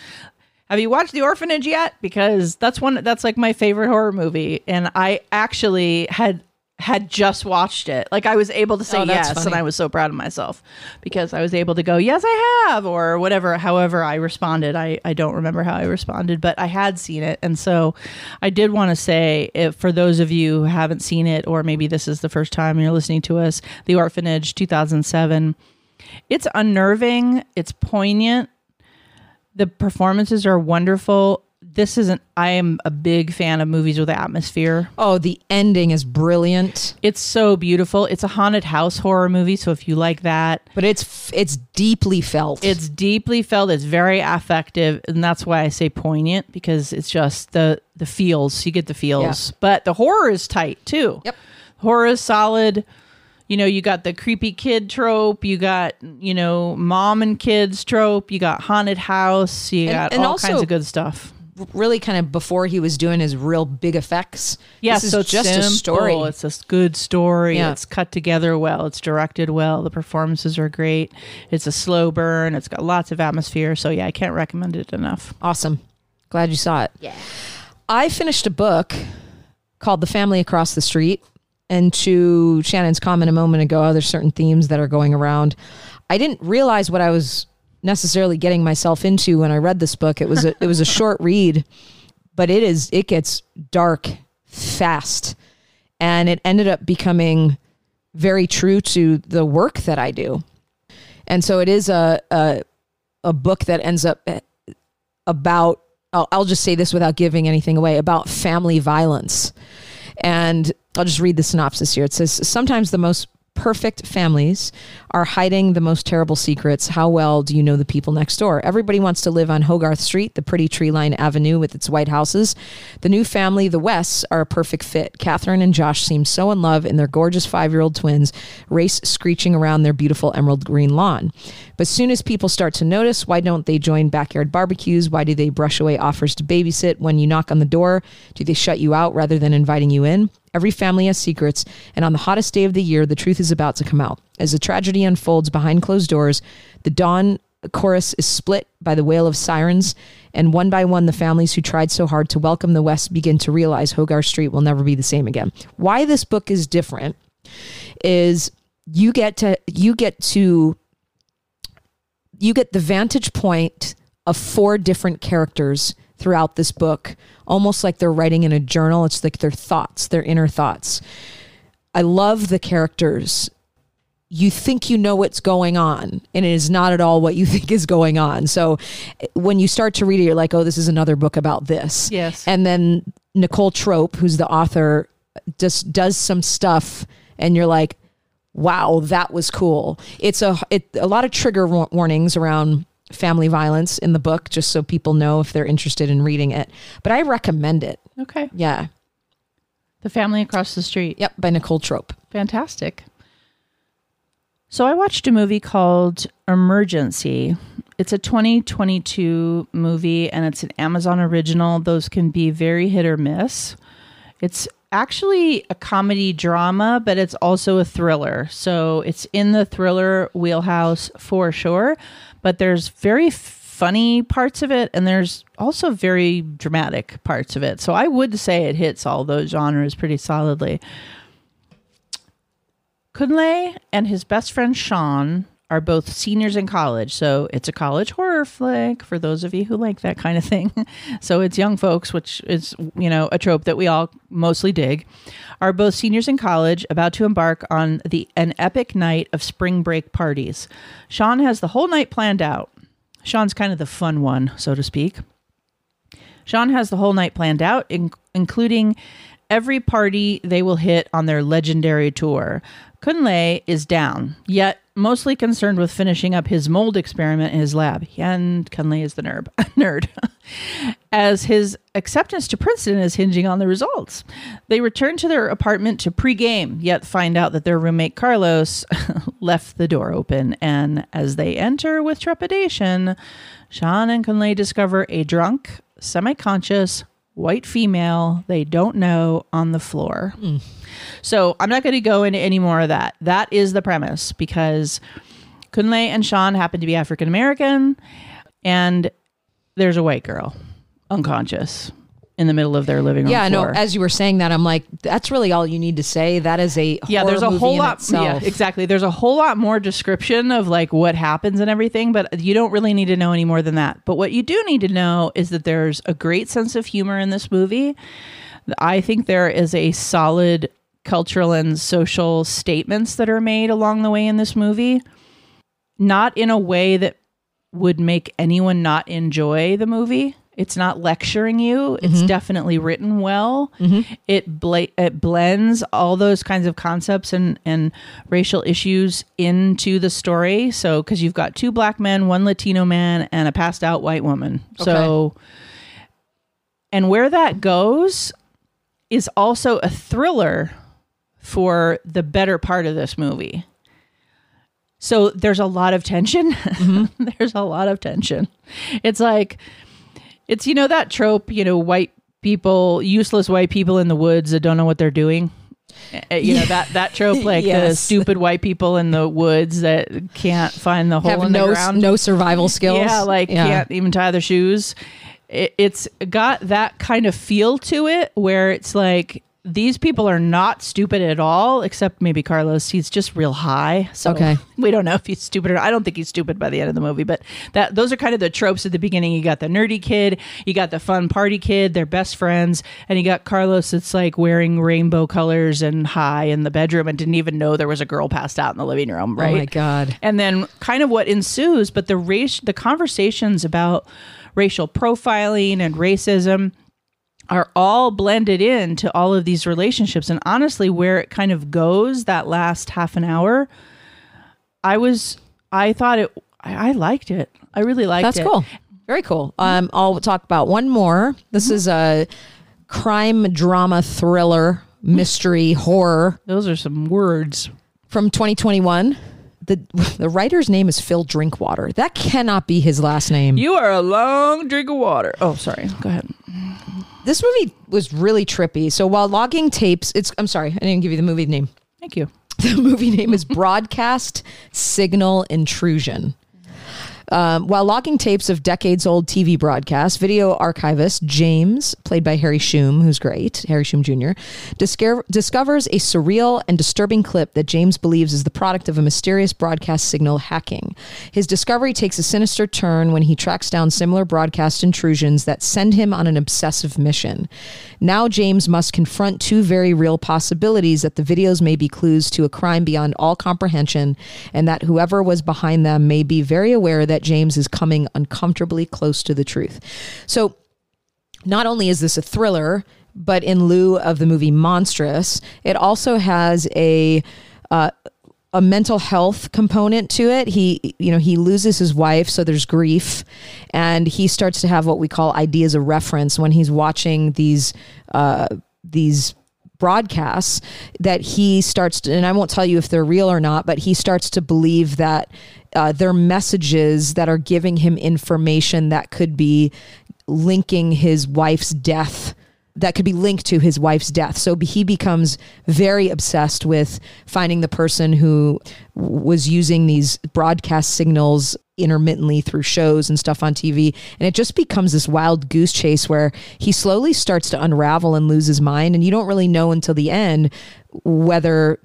Have you watched the orphanage yet? Because that's one that's like my favorite horror movie. And i actually had had just watched it. Like i was able to say Oh, yes and i was so proud of myself because i was able to go yes i have or whatever however i responded. I, I don't remember how i responded but i had seen it. And so i did want to say if for those of you who haven't seen it or maybe this is the first time you're listening to us the orphanage 2007 it's unnerving. It's poignant. The performances are wonderful this isn't i am a big fan of movies with atmosphere. Oh, the ending is brilliant, it's so beautiful. It's a haunted house horror movie so if you like that but it's it's deeply felt. it's deeply felt. It's very affective and that's why i say poignant because it's just the the feels. You get the feels. But the horror is tight too. Yep. horror is solid. You know you got the creepy kid trope. You got you know mom and kids trope. You got haunted house. You And- got and all also- kinds of good stuff really kind of before he was doing his real big effects. Yeah, this is so it's just a simple. story. It's a good story. Yeah. It's cut together well. It's directed well. The performances are great. It's a slow burn. It's got lots of atmosphere. So yeah, I can't recommend it enough. Awesome. Glad you saw it. Yeah. I finished a book called The Family Across the Street. And to Shannon's comment a moment ago, oh, there's certain themes that are going around. I didn't realize what I was necessarily getting myself into when I read this book. It was a, it was a short read, but it is it gets dark fast. And it ended up becoming very true to the work that I do. And so it is a a, a book that ends up eh, about I'll, I'll just say this without giving anything away about family violence and i'll just read the synopsis here it says sometimes the most perfect families are hiding the most terrible secrets how well do you know the people next door everybody wants to live on hogarth street the pretty tree lined avenue with its white houses the new family the wests are a perfect fit catherine and josh seem so in love in their gorgeous five-year-old twins race screeching around their beautiful emerald green lawn but soon as people start to notice, why don't they join backyard barbecues? Why do they brush away offers to babysit? When you knock on the door, do they shut you out rather than inviting you in? Every family has secrets, and on the hottest day of the year, the truth is about to come out. As the tragedy unfolds behind closed doors, the dawn chorus is split by the wail of sirens, and one by one, the families who tried so hard to welcome the West begin to realize Hogarth Street will never be the same again. Why this book is different is you get to you get to you get the vantage point of four different characters throughout this book, almost like they're writing in a journal. It's like their thoughts, their inner thoughts. I love the characters. You think you know what's going on, and it is not at all what you think is going on. So when you start to read it, you're like, oh, this is another book about this. Yes. And then Nicole Trope, who's the author, just does some stuff, and you're like, wow, that was cool. It's a it, a lot of trigger warnings around family violence in the book, just so people know if they're interested in reading it. But I recommend it. Okay. Yeah. The family across the street. Yep. By Nicole Trope. Fantastic. So I watched a movie called Emergency. It's a 2022 movie and it's an Amazon original. Those can be very hit or miss. It's actually a comedy drama, but it's also a thriller. So it's in the thriller wheelhouse for sure, but there's very funny parts of it and there's also very dramatic parts of it. So I would say it hits all those genres pretty solidly. Kunle and his best friend Sean are both seniors in college. So it's a college horror flick for those of you who like that kind of thing. so it's young folks, which is, you know, a trope that we all mostly dig, are both seniors in college about to embark on the an epic night of spring break parties. Sean has the whole night planned out. Sean's kind of the fun one, so to speak. Sean has the whole night planned out, in- including every party they will hit on their legendary tour. Kunle is down, yet mostly concerned with finishing up his mold experiment in his lab. And Kunle is the nerd, nerd, as his acceptance to Princeton is hinging on the results. They return to their apartment to pregame, yet find out that their roommate Carlos left the door open. And as they enter with trepidation, Sean and Kunle discover a drunk, semi conscious, white female they don't know on the floor. Hmm. So I'm not going to go into any more of that. That is the premise because Kunle and Sean happen to be African American, and there's a white girl unconscious in the middle of their living room Yeah, no. floor. As you were saying that, I'm like, that's really all you need to say. That is a yeah, there's a movie whole lot. itself. Yeah, exactly. There's a whole lot more description of like what happens and everything, but you don't really need to know any more than that. But what you do need to know is that there's a great sense of humor in this movie. I think there is a solid cultural and social statements that are made along the way in this movie, not in a way that would make anyone not enjoy the movie. It's not lecturing you. It's mm-hmm. definitely written well. Mm-hmm. It bla- it blends all those kinds of concepts and and racial issues into the story. So because you've got two black men, one Latino man, and a passed out white woman. So and where that goes is also a thriller for the better part of this movie. So there's a lot of tension. Mm-hmm. there's a lot of tension. It's like it's you know that trope, you know, white people, useless white people in the woods that don't know what they're doing. Uh, You know that that trope, like the stupid white people in the woods that can't find the hole Have in no the ground. no survival skills. Yeah, like can't even tie their shoes. It, it's got that kind of feel to it where it's like these people are not stupid at all, except maybe Carlos. He's just real high. So Okay. we don't know if he's stupid or I don't think he's stupid by the end of the movie, but that those are kind of the tropes at the beginning. You got the nerdy kid, you got the fun party kid, they're best friends, and you got Carlos that's like wearing rainbow colors and high in the bedroom and didn't even know there was a girl passed out in the living room, right? Oh my god. and then kind of what ensues but the race the conversations about racial profiling and racism are all blended into all of these relationships and honestly where it kind of goes that last half an hour i was i thought it i, I liked it i really liked That's it That's cool. Very cool. Um, I'll talk about one more. This Mm-hmm. is a crime drama thriller mystery horror those are some words from 2021. The the writer's name is Phil Drinkwater. That cannot be his last name. you are a long drink of water oh sorry go ahead this movie was really trippy. So while logging tapes, it's I'm sorry, I didn't give you the movie name. thank you The movie name is Broadcast Signal Intrusion. Um, while logging tapes of decades old TV broadcasts, video archivist James, played by Harry Shum, who's great, Harry Shum Jr., discover, discovers a surreal and disturbing clip that James believes is the product of a mysterious broadcast signal hacking. His discovery takes a sinister turn when he tracks down similar broadcast intrusions that send him on an obsessive mission. Now, James must confront two very real possibilities that the videos may be clues to a crime beyond all comprehension, and that whoever was behind them may be very aware that James is coming uncomfortably close to the truth. So, not only is this a thriller, but in lieu of the movie Monstrous, it also has a uh, a mental health component to it. He, you know, he loses his wife, so there's grief, and he starts to have what we call ideas of reference when he's watching these uh, these broadcasts that he starts to, and I won't tell you if they're real or not, but he starts to believe that uh, they're messages that are giving him information that could be linking his wife's death that could be linked to his wife's death. So he becomes very obsessed with finding the person who was using these broadcast signals intermittently through shows and stuff on TV. And it just becomes this wild goose chase where he slowly starts to unravel and lose his mind. And you don't really know until the end whether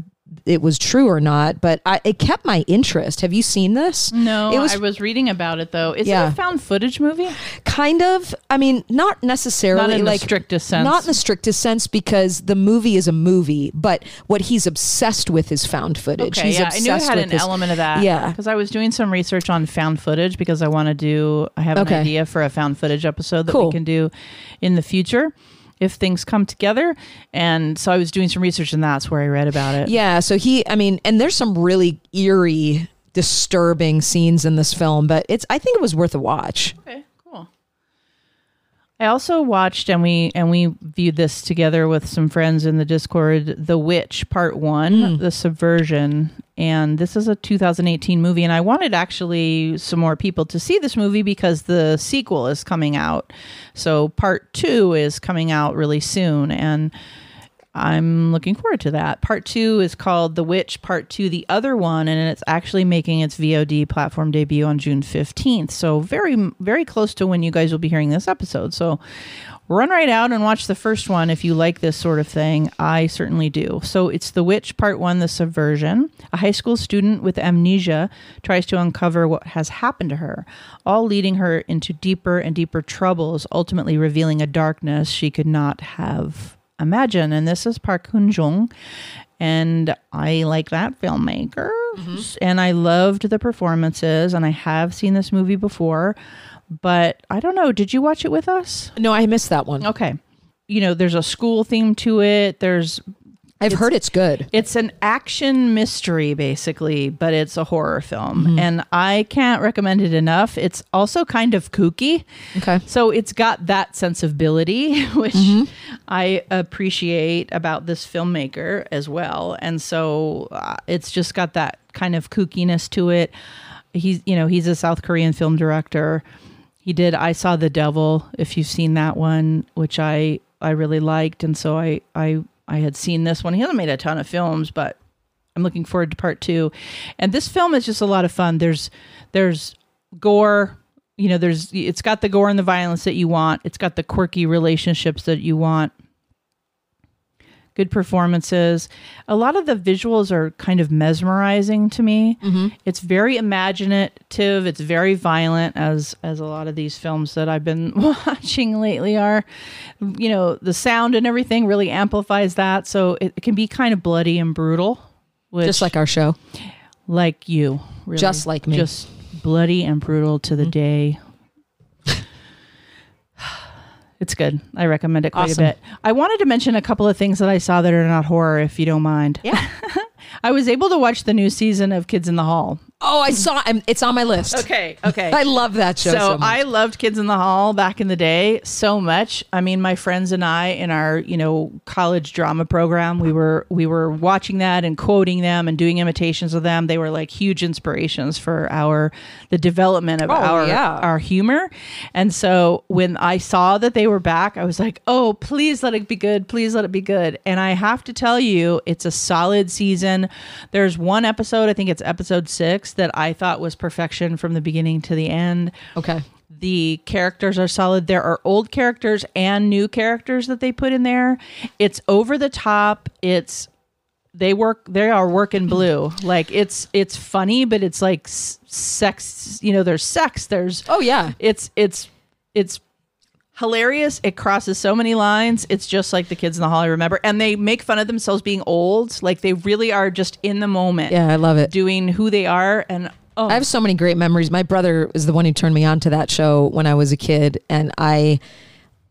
it was true or not, but I, it kept my interest. Have you seen this? No, it was I was reading about it though. Is Yeah. it a found footage movie? kind of. I mean, not necessarily Not in the strictest sense. Not in the strictest sense because the movie is a movie, but what he's obsessed with is found footage. Okay, he's yeah, I knew it had an this- element of that. Yeah. because I was doing some research on found footage because I want to do. I have Okay. an idea for a found footage episode that Cool. we can do in the future if things come together. And so I was doing some research, and that's where I read about it. Yeah, so he, I mean, and there's some really eerie, disturbing scenes in this film, but it's, I think it was worth a watch. Okay, cool. I also watched and we and we viewed this together with some friends in the Discord, The Witch Part 1, hmm. The Subversion, and this is a 2018 movie and I wanted actually some more people to see this movie because the sequel is coming out. So Part 2 is coming out really soon and I'm looking forward to that. Part two is called The Witch, Part Two, the other one, and it's actually making its VOD platform debut on June 15th. So, very, very close to when you guys will be hearing this episode. So, run right out and watch the first one if you like this sort of thing. I certainly do. So, it's The Witch, Part One, The Subversion. A high school student with amnesia tries to uncover what has happened to her, all leading her into deeper and deeper troubles, ultimately revealing a darkness she could not have imagined. and this is Park Hoon Jung, and I like that filmmaker, mm-hmm. and I loved the performances, and I have seen this movie before, but I don't know. Did you watch it with us? No, I missed that one. Okay, you know, there's a school theme to it. There's I've heard it's good. it's an action mystery basically, but it's a horror film, and I can't recommend it enough. It's also kind of kooky. Okay. So it's got that sensibility, which I appreciate about this filmmaker as well. And so uh, it's just got that kind of kookiness to it. He's, you know, he's a South Korean film director. He did I Saw the Devil, if you've seen that one, which I I really liked, and so I I I had seen this one. He hasn't made a ton of films, but I'm looking forward to part two. And this film is just a lot of fun. There's there's gore. You know, there's it's got the gore and the violence that you want. It's got the quirky relationships that you want. Good performances. A lot of the visuals are kind of mesmerizing to me. Mm-hmm. It's very imaginative. It's very violent, as as a lot of these films that I've been watching lately are. You know, the sound and everything really amplifies that, so it, it can be kind of bloody and brutal. Which, Just like our show. like you, really. Just like me. just bloody and brutal to the mm-hmm. day. It's good. I recommend it quite Awesome. a bit. I wanted to mention a couple of things that I saw that are not horror, if you don't mind. Yeah. I was able to watch the new season of Kids in the Hall. Oh, I saw. I'm, it's on my list. Okay, okay. I love that show. so So. I loved Kids in the Hall back in the day so much. I mean, my friends and I in our you know college drama program, we were we were watching that and quoting them and doing imitations of them. They were like huge inspirations for our the development of Oh, our yeah. our humor. And so when I saw that they were back, I was like, oh, please let it be good. Please let it be good. And I have to tell you, it's a solid season. There's one episode, I think it's episode six, that I thought was perfection from the beginning to the end. okay. The characters are solid. There are old characters and new characters that they put in there. It's over the top. It's they work they are working blue. Like it's it's funny, but it's like s- sex, you know, there's sex, there's Oh yeah. it's it's it's hilarious. It crosses so many lines. It's just like the kids in the hall I remember. And they make fun of themselves being old. Like they really are just in the moment Yeah, I love it. doing who they are and oh I have so many great memories. My brother is the one who turned me on to that show when I was a kid, and I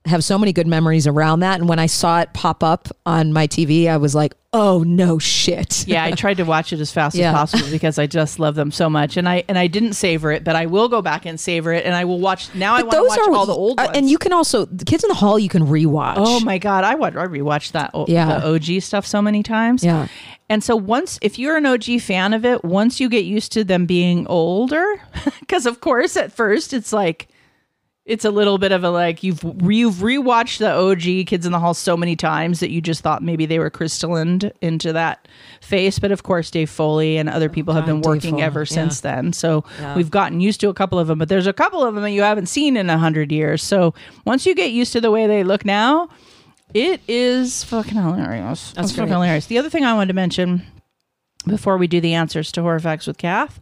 have so many good memories around that. And when I saw it pop up on my TV, I was like, "Oh no, shit!" yeah, I tried to watch it as fast Yeah. as possible because I just love them so much, and I and I didn't savor it, but I will go back and savor it, and I will watch. Now I But want to watch all the old uh, ones. and you can also the Kids in the Hall. You can rewatch. oh my god, I watch I rewatched that Yeah. the OG stuff so many times. Yeah. and so once if you're an OG fan of it, once you get used to them being older, because of course at first it's like. It's a little bit of a like you've you've rewatched the OG Kids in the Hall so many times that you just thought maybe they were crystallined into that face. But of course, Dave Foley and other oh, people have been Dave working Foley, ever yeah. since then. So we've gotten used to a couple of them, but there's a couple of them that you haven't seen in a hundred years. So once you get used to the way they look now, it is fucking hilarious. That's great. fucking hilarious. The other thing I wanted to mention before we do the answers to horror facts with Kath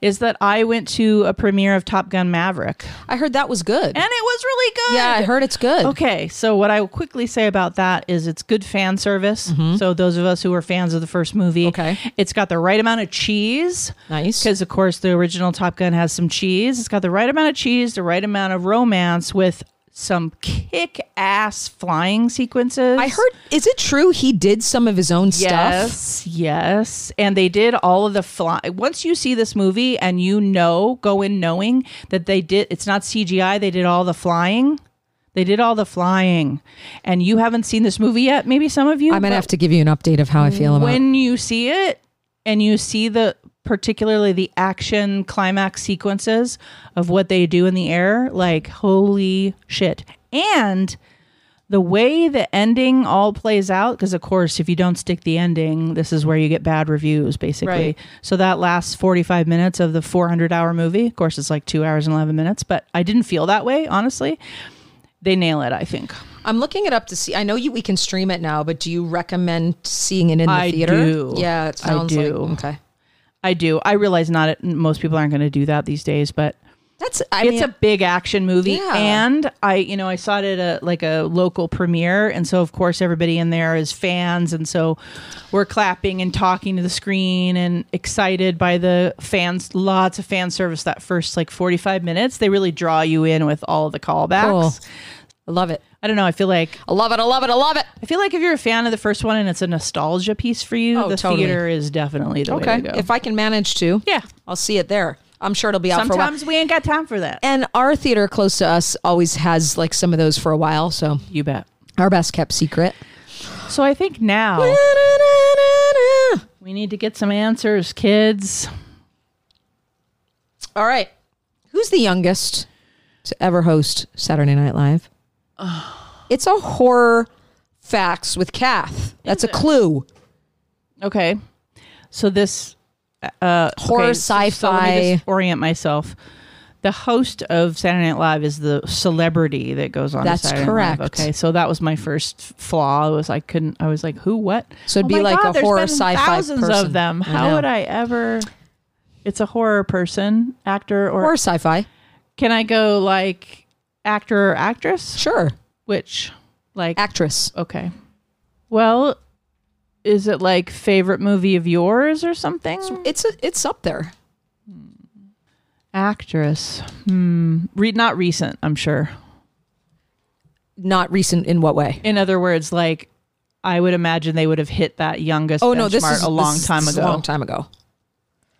is that I went to a premiere of Top Gun Maverick I heard that was good. and it was really good. yeah, I heard it's good. Okay, so what I will quickly say about that is it's good fan service. So those of us who are fans of the first movie, Mm-hmm. Okay. it's got the right amount of cheese. Nice. Because of course the original Top Gun has some cheese. It's got the right amount of cheese, the right amount of romance with some kick-ass flying sequences. I heard. Is it true he did some of his own stuff? Yes, yes. And they did all of the fly. Once you see this movie and you know, go in knowing that they did, it's not CGI, they did all the flying. They did all the flying. And you haven't seen this movie yet, maybe some of you. I'm gonna have to give you an update of how I feel about. it. when you see it and you see the particularly the action climax sequences of what they do in the air like holy shit and the way the ending all plays out because of course if you don't stick the ending this is where you get bad reviews basically Right. so that last 45 minutes of the 400 hour movie of course it's like two hours and 11 minutes but i didn't feel that way honestly they nail it i think I'm looking it up to see. I know you. We can stream it now, but do you recommend seeing it in the I theater? do. Yeah, it I do. like okay. I do i realize not most people aren't going to do that these days but That's. I it's mean, a big action movie Yeah. and i you know i saw it at a like a local premiere and so of course everybody in there is fans and so we're clapping and talking to the screen and excited by the fans lots of fan service that first like 45 minutes they really draw you in with all the callbacks Cool. I love it. I don't know i feel like I love it. I love it. I love it. i feel like if you're a fan of the first one and it's a nostalgia piece for you Oh, the totally. theater is definitely the Okay. way to go If I can manage to, yeah I'll see it there. I'm sure it'll be out for a while. sometimes we ain't got time for that And our theater close to us always has like some of those for a while. So you bet our best kept secret. so i think now We need to get some answers, kids. All right. Who's the youngest to ever host Saturday Night Live? It's a horror facts with Kath. That's a clue. Okay. So this uh Horror, okay, so- so let me sci-fi. just orient myself. The host of Saturday Night Live is the celebrity that goes on. That's Saturday Night correct. Okay, so that was my first flaw. It was I couldn't. I was like, who? What? So it'd Oh be like God, a horror sci-fi Thousands person. of them. How would I ever? It's a horror person, actor, or Or sci-fi. can I go like actor or actress? Sure. Which, like, Actress. Okay. Well, is it like favorite movie of yours or something? It's a, it's up there. Actress. Hmm. Re- not recent, I'm sure. Not recent in what way? In other words, like I would imagine they would have hit that youngest Oh no, this is a long this time this ago. A long time ago.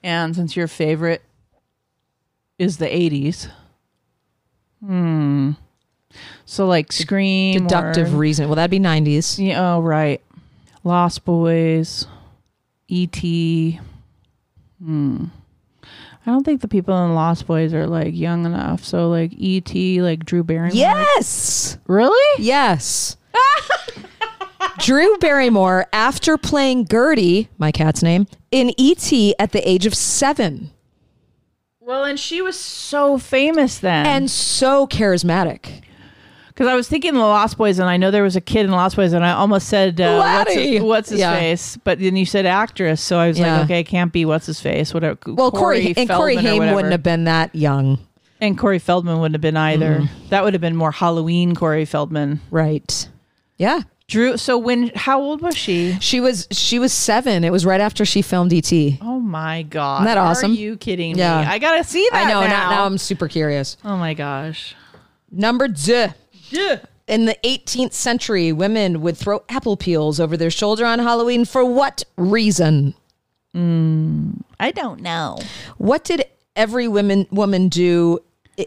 And since your favorite is the 80s. Hmm. So like Scream Deductive or, reason. Well, that'd be 90s. Yeah, oh right. Lost Boys, E.T. Hmm. I don't think the people in Lost Boys are like young enough. So like E.T. like Drew Barrymore. Yes. Really? Yes. Drew Barrymore, after playing Gertie, my cat's name, in E.T. at the age of seven, Well, and she was so famous then. and so charismatic. Because I was thinking the Lost Boys, and I know there was a kid in the Lost Boys, and I almost said uh, what's his, what's his Yeah. face, but then you said actress, so I was Yeah. like, okay, it can't be what's his face, whatever. Well, Corey, and Corey Haim wouldn't have been that young, and Corey Feldman wouldn't have been either. Mm-hmm. That would have been more Halloween Corey Feldman. right? Yeah, Drew. So when? How old was she? she was. She was seven. It was right after she filmed E E.T. Oh my god! Isn't that awesome? Are you kidding Yeah. me? I gotta see that. I know. Now. Now, now I'm super curious. oh my gosh. Number two. Yeah. In the 18th century, women would throw apple peels over their shoulder on Halloween for what reason? Hmm. I don't know. What did every woman woman do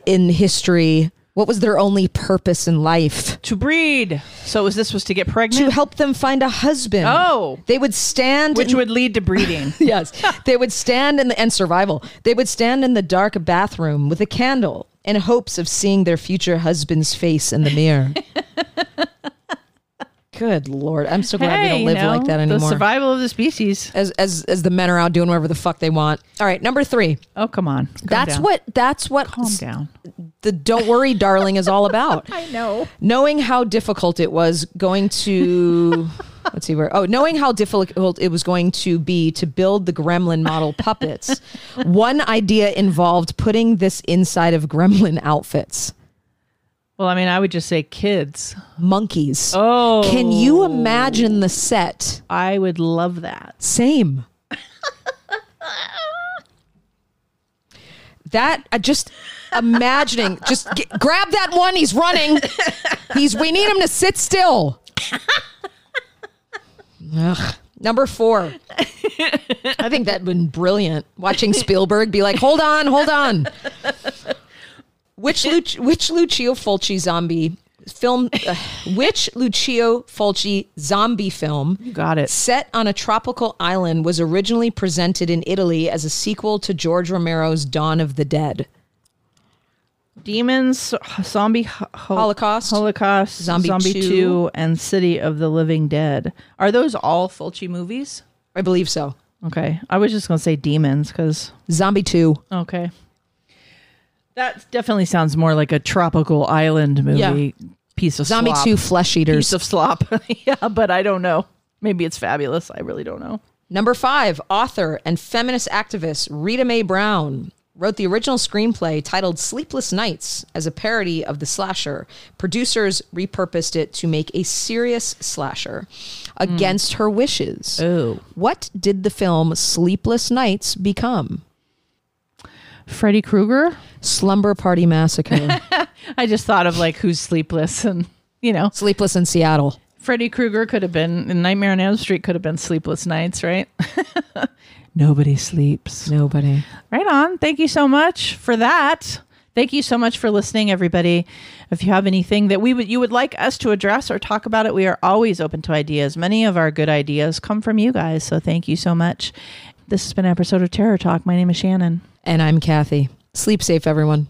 in history? What was their only purpose in life? To breed. So was this was to get pregnant? To help them find a husband. Oh. They would stand which in- would lead to breeding. yes. They would stand in the and survival. They would stand in the dark bathroom with a candle in hopes of seeing their future husband's face in the mirror. Good lord. I'm so glad we don't you live know, like that anymore. The survival of the species. as as as the men are out doing whatever the fuck they want. All right, number 3. Oh come on. Calm That's down. what that's what Calm down. the Don't Worry, Darling is all about. I know. knowing how difficult it was going to let's see where oh knowing how difficult it was going to be to build the gremlin model puppets one idea involved putting this inside of gremlin outfits Well, I mean, I would just say kids. monkeys Oh. can you imagine the set I would love that. same that I just imagining just g grab that one he's running he's we need him to sit still Ugh. Number four. I think that'd been brilliant. Watching Spielberg be like, hold on, hold on. Which which Lucio Fulci zombie film? Uh, which Lucio Fulci zombie film You got it. set on a tropical island was originally presented in Italy as a sequel to George Romero's Dawn of the Dead? Demons, Zombie ho- ho- Holocaust, Holocaust, Zombie Zombie, 2. 2. and City of the Living Dead. Are those all Fulci movies? I believe so. Okay. I was just going to say demons because, Zombie Two. okay. That definitely sounds more like a tropical island movie. Piece of Zombie slop. Two. Flesh Eaters. Piece of slop. yeah, but I don't know. Maybe it's fabulous. I really don't know. Number five, author and feminist activist Rita Mae Brown wrote the original screenplay titled Sleepless Nights as a parody of the slasher. Producers repurposed it to make a serious slasher against her wishes. Oh. What did the film Sleepless Nights become? Freddy Krueger? Slumber Party Massacre. I just thought of like who's sleepless and, you know, Sleepless in Seattle. Freddy Krueger could have been, Nightmare on Elm Street could have been Sleepless Nights, right? Nobody sleeps. Nobody. Right on. Thank you so much for that. Thank you so much for listening, everybody. If you have anything that we would you would like us to address or talk about it, we are always open to ideas. Many of our good ideas come from you guys, so thank you so much. This has been an episode of Terror Talk. My name is Shannon. And I'm Kathy. Sleep safe, everyone.